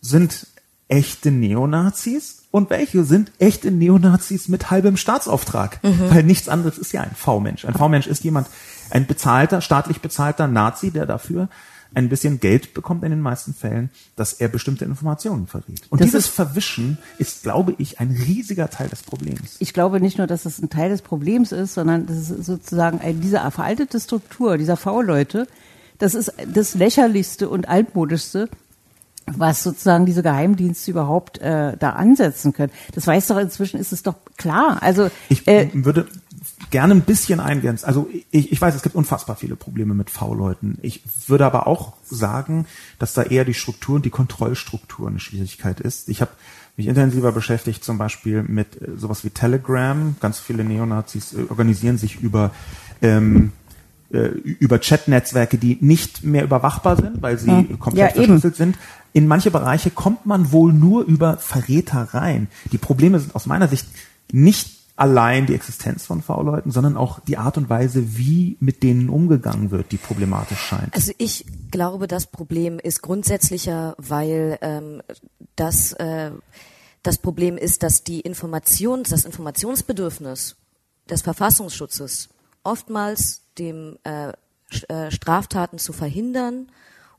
sind echte Neonazis und welche sind echte Neonazis mit halbem Staatsauftrag. Mhm. Weil nichts anderes ist ja ein V-Mensch. Ein V-Mensch ist jemand, ein bezahlter, staatlich bezahlter Nazi, der dafür ein bisschen Geld bekommt in den meisten Fällen, dass er bestimmte Informationen verrät. Und das dieses ist, Verwischen ist, glaube ich, ein riesiger Teil des Problems. Ich glaube nicht nur, dass es ein Teil des Problems ist, sondern das ist sozusagen eine, diese veraltete Struktur dieser V-Leute, das ist das lächerlichste und altmodischste, was sozusagen diese Geheimdienste überhaupt äh, da ansetzen können. Das weiß doch inzwischen, ist es doch klar. Also ich äh, würde gerne ein bisschen eingrenzen. Also ich, ich weiß, es gibt unfassbar viele Probleme mit V-Leuten. Ich würde aber auch sagen, dass da eher die Struktur und die Kontrollstruktur eine Schwierigkeit ist. Ich habe mich intensiver beschäftigt zum Beispiel mit äh, sowas wie Telegram. Ganz viele Neonazis äh, organisieren sich über ähm, äh, über Chat-Netzwerke, die nicht mehr überwachbar sind, weil sie hm. komplett ja, verschlüsselt sind. In manche Bereiche kommt man wohl nur über Verräter rein. Die Probleme sind aus meiner Sicht nicht allein die Existenz von V-Leuten, sondern auch die Art und Weise, wie mit denen umgegangen wird, die problematisch scheint. Also ich glaube, das Problem ist grundsätzlicher, weil ähm, das äh, das Problem ist, dass die Informations, das Informationsbedürfnis des Verfassungsschutzes oftmals dem äh, äh Straftaten zu verhindern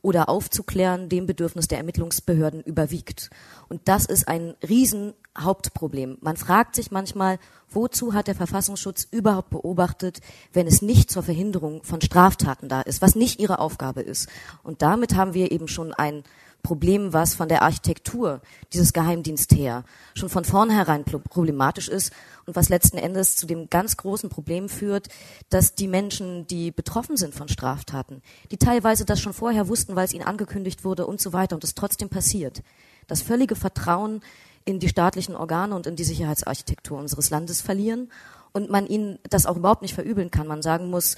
oder aufzuklären, dem Bedürfnis der Ermittlungsbehörden überwiegt. Und das ist ein Riesenhauptproblem. Man fragt sich manchmal, wozu hat der Verfassungsschutz überhaupt beobachtet, wenn es nicht zur Verhinderung von Straftaten da ist, was nicht ihre Aufgabe ist. Und damit haben wir eben schon ein Problem, was von der Architektur dieses Geheimdienst her schon von vornherein problematisch ist und was letzten Endes zu dem ganz großen Problem führt, dass die Menschen, die betroffen sind von Straftaten, die teilweise das schon vorher wussten, weil es ihnen angekündigt wurde und so weiter und es trotzdem passiert, das völlige Vertrauen in die staatlichen Organe und in die Sicherheitsarchitektur unseres Landes verlieren und man ihnen das auch überhaupt nicht verübeln kann. Man sagen muss,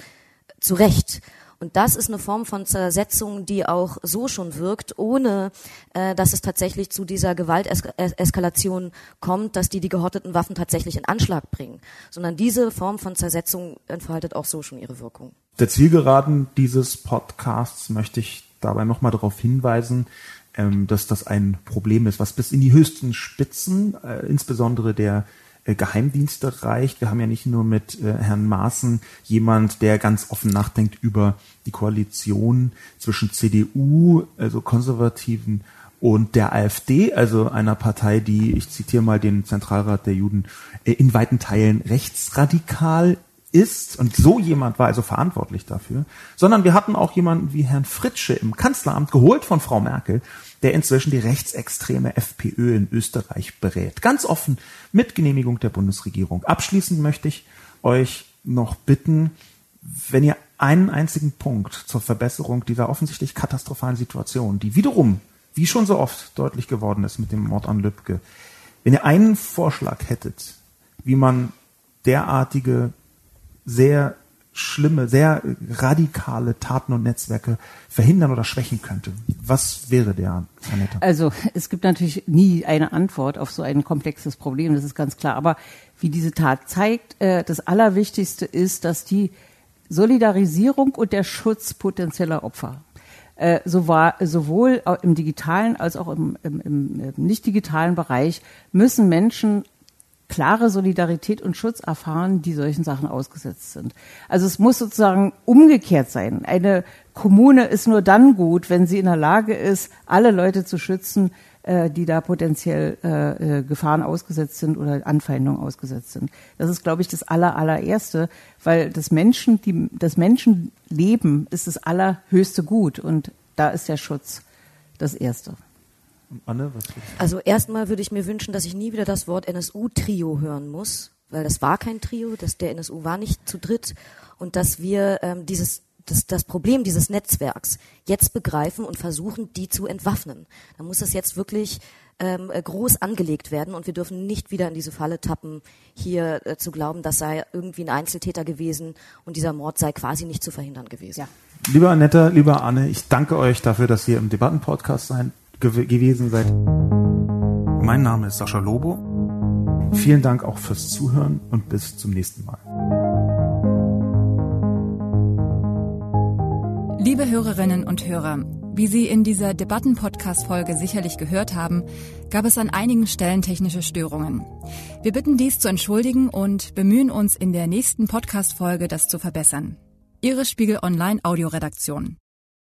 zu Recht. Und das ist eine Form von Zersetzung, die auch so schon wirkt, ohne äh, dass es tatsächlich zu dieser Gewalteskalation kommt, dass die die gehorteten Waffen tatsächlich in Anschlag bringen. Sondern diese Form von Zersetzung entfaltet auch so schon ihre Wirkung. Der Zielgeraden dieses Podcasts möchte ich dabei nochmal darauf hinweisen, ähm, dass das ein Problem ist, was bis in die höchsten Spitzen, äh, insbesondere der Geheimdienste reicht. Wir haben ja nicht nur mit äh, Herrn Maaßen jemand, der ganz offen nachdenkt über die Koalition zwischen CDU, also Konservativen und der AfD, also einer Partei, die, ich zitiere mal den Zentralrat der Juden, äh, in weiten Teilen rechtsradikal ist, und so jemand war also verantwortlich dafür, sondern wir hatten auch jemanden wie Herrn Fritsche im Kanzleramt geholt von Frau Merkel, der inzwischen die rechtsextreme FPÖ in Österreich berät. Ganz offen mit Genehmigung der Bundesregierung. Abschließend möchte ich euch noch bitten, wenn ihr einen einzigen Punkt zur Verbesserung dieser offensichtlich katastrophalen Situation, die wiederum, wie schon so oft deutlich geworden ist mit dem Mord an Lübcke, wenn ihr einen Vorschlag hättet, wie man derartige sehr schlimme, sehr radikale Taten und Netzwerke verhindern oder schwächen könnte. Was wäre der, Anetta? Also es gibt natürlich nie eine Antwort auf so ein komplexes Problem, das ist ganz klar. Aber wie diese Tat zeigt, äh, das Allerwichtigste ist, dass die Solidarisierung und der Schutz potenzieller Opfer äh, so war, sowohl im digitalen als auch im, im, im nicht digitalen Bereich müssen Menschen klare Solidarität und Schutz erfahren, die solchen Sachen ausgesetzt sind. Also es muss sozusagen umgekehrt sein. Eine Kommune ist nur dann gut, wenn sie in der Lage ist, alle Leute zu schützen, äh, die da potenziell äh, äh Gefahren ausgesetzt sind oder Anfeindungen ausgesetzt sind. Das ist, glaube ich, das aller, allererste, weil das Menschen, die, das Menschenleben ist das allerhöchste Gut und da ist der Schutz das Erste. Anne, was Also erstmal würde ich mir wünschen, dass ich nie wieder das Wort NSU-Trio hören muss, weil das war kein Trio, das, der NSU war nicht zu dritt und dass wir ähm, dieses das, das Problem dieses Netzwerks jetzt begreifen und versuchen, die zu entwaffnen. Da muss das jetzt wirklich ähm, äh, groß angelegt werden und wir dürfen nicht wieder in diese Falle tappen, hier äh, zu glauben, das sei irgendwie ein Einzeltäter gewesen und dieser Mord sei quasi nicht zu verhindern gewesen. Ja. Lieber Annetta, lieber Anne, ich danke euch dafür, dass ihr im Debattenpodcast seid gew gewesen seid. Mein Name ist Sascha Lobo. Vielen Dank auch fürs Zuhören und bis zum nächsten Mal. Liebe Hörerinnen und Hörer, wie Sie in dieser Debatten-Podcast-Folge sicherlich gehört haben, gab es an einigen Stellen technische Störungen. Wir bitten dies zu entschuldigen und bemühen uns in der nächsten Podcast-Folge, das zu verbessern. Ihre Spiegel Online Audioredaktion.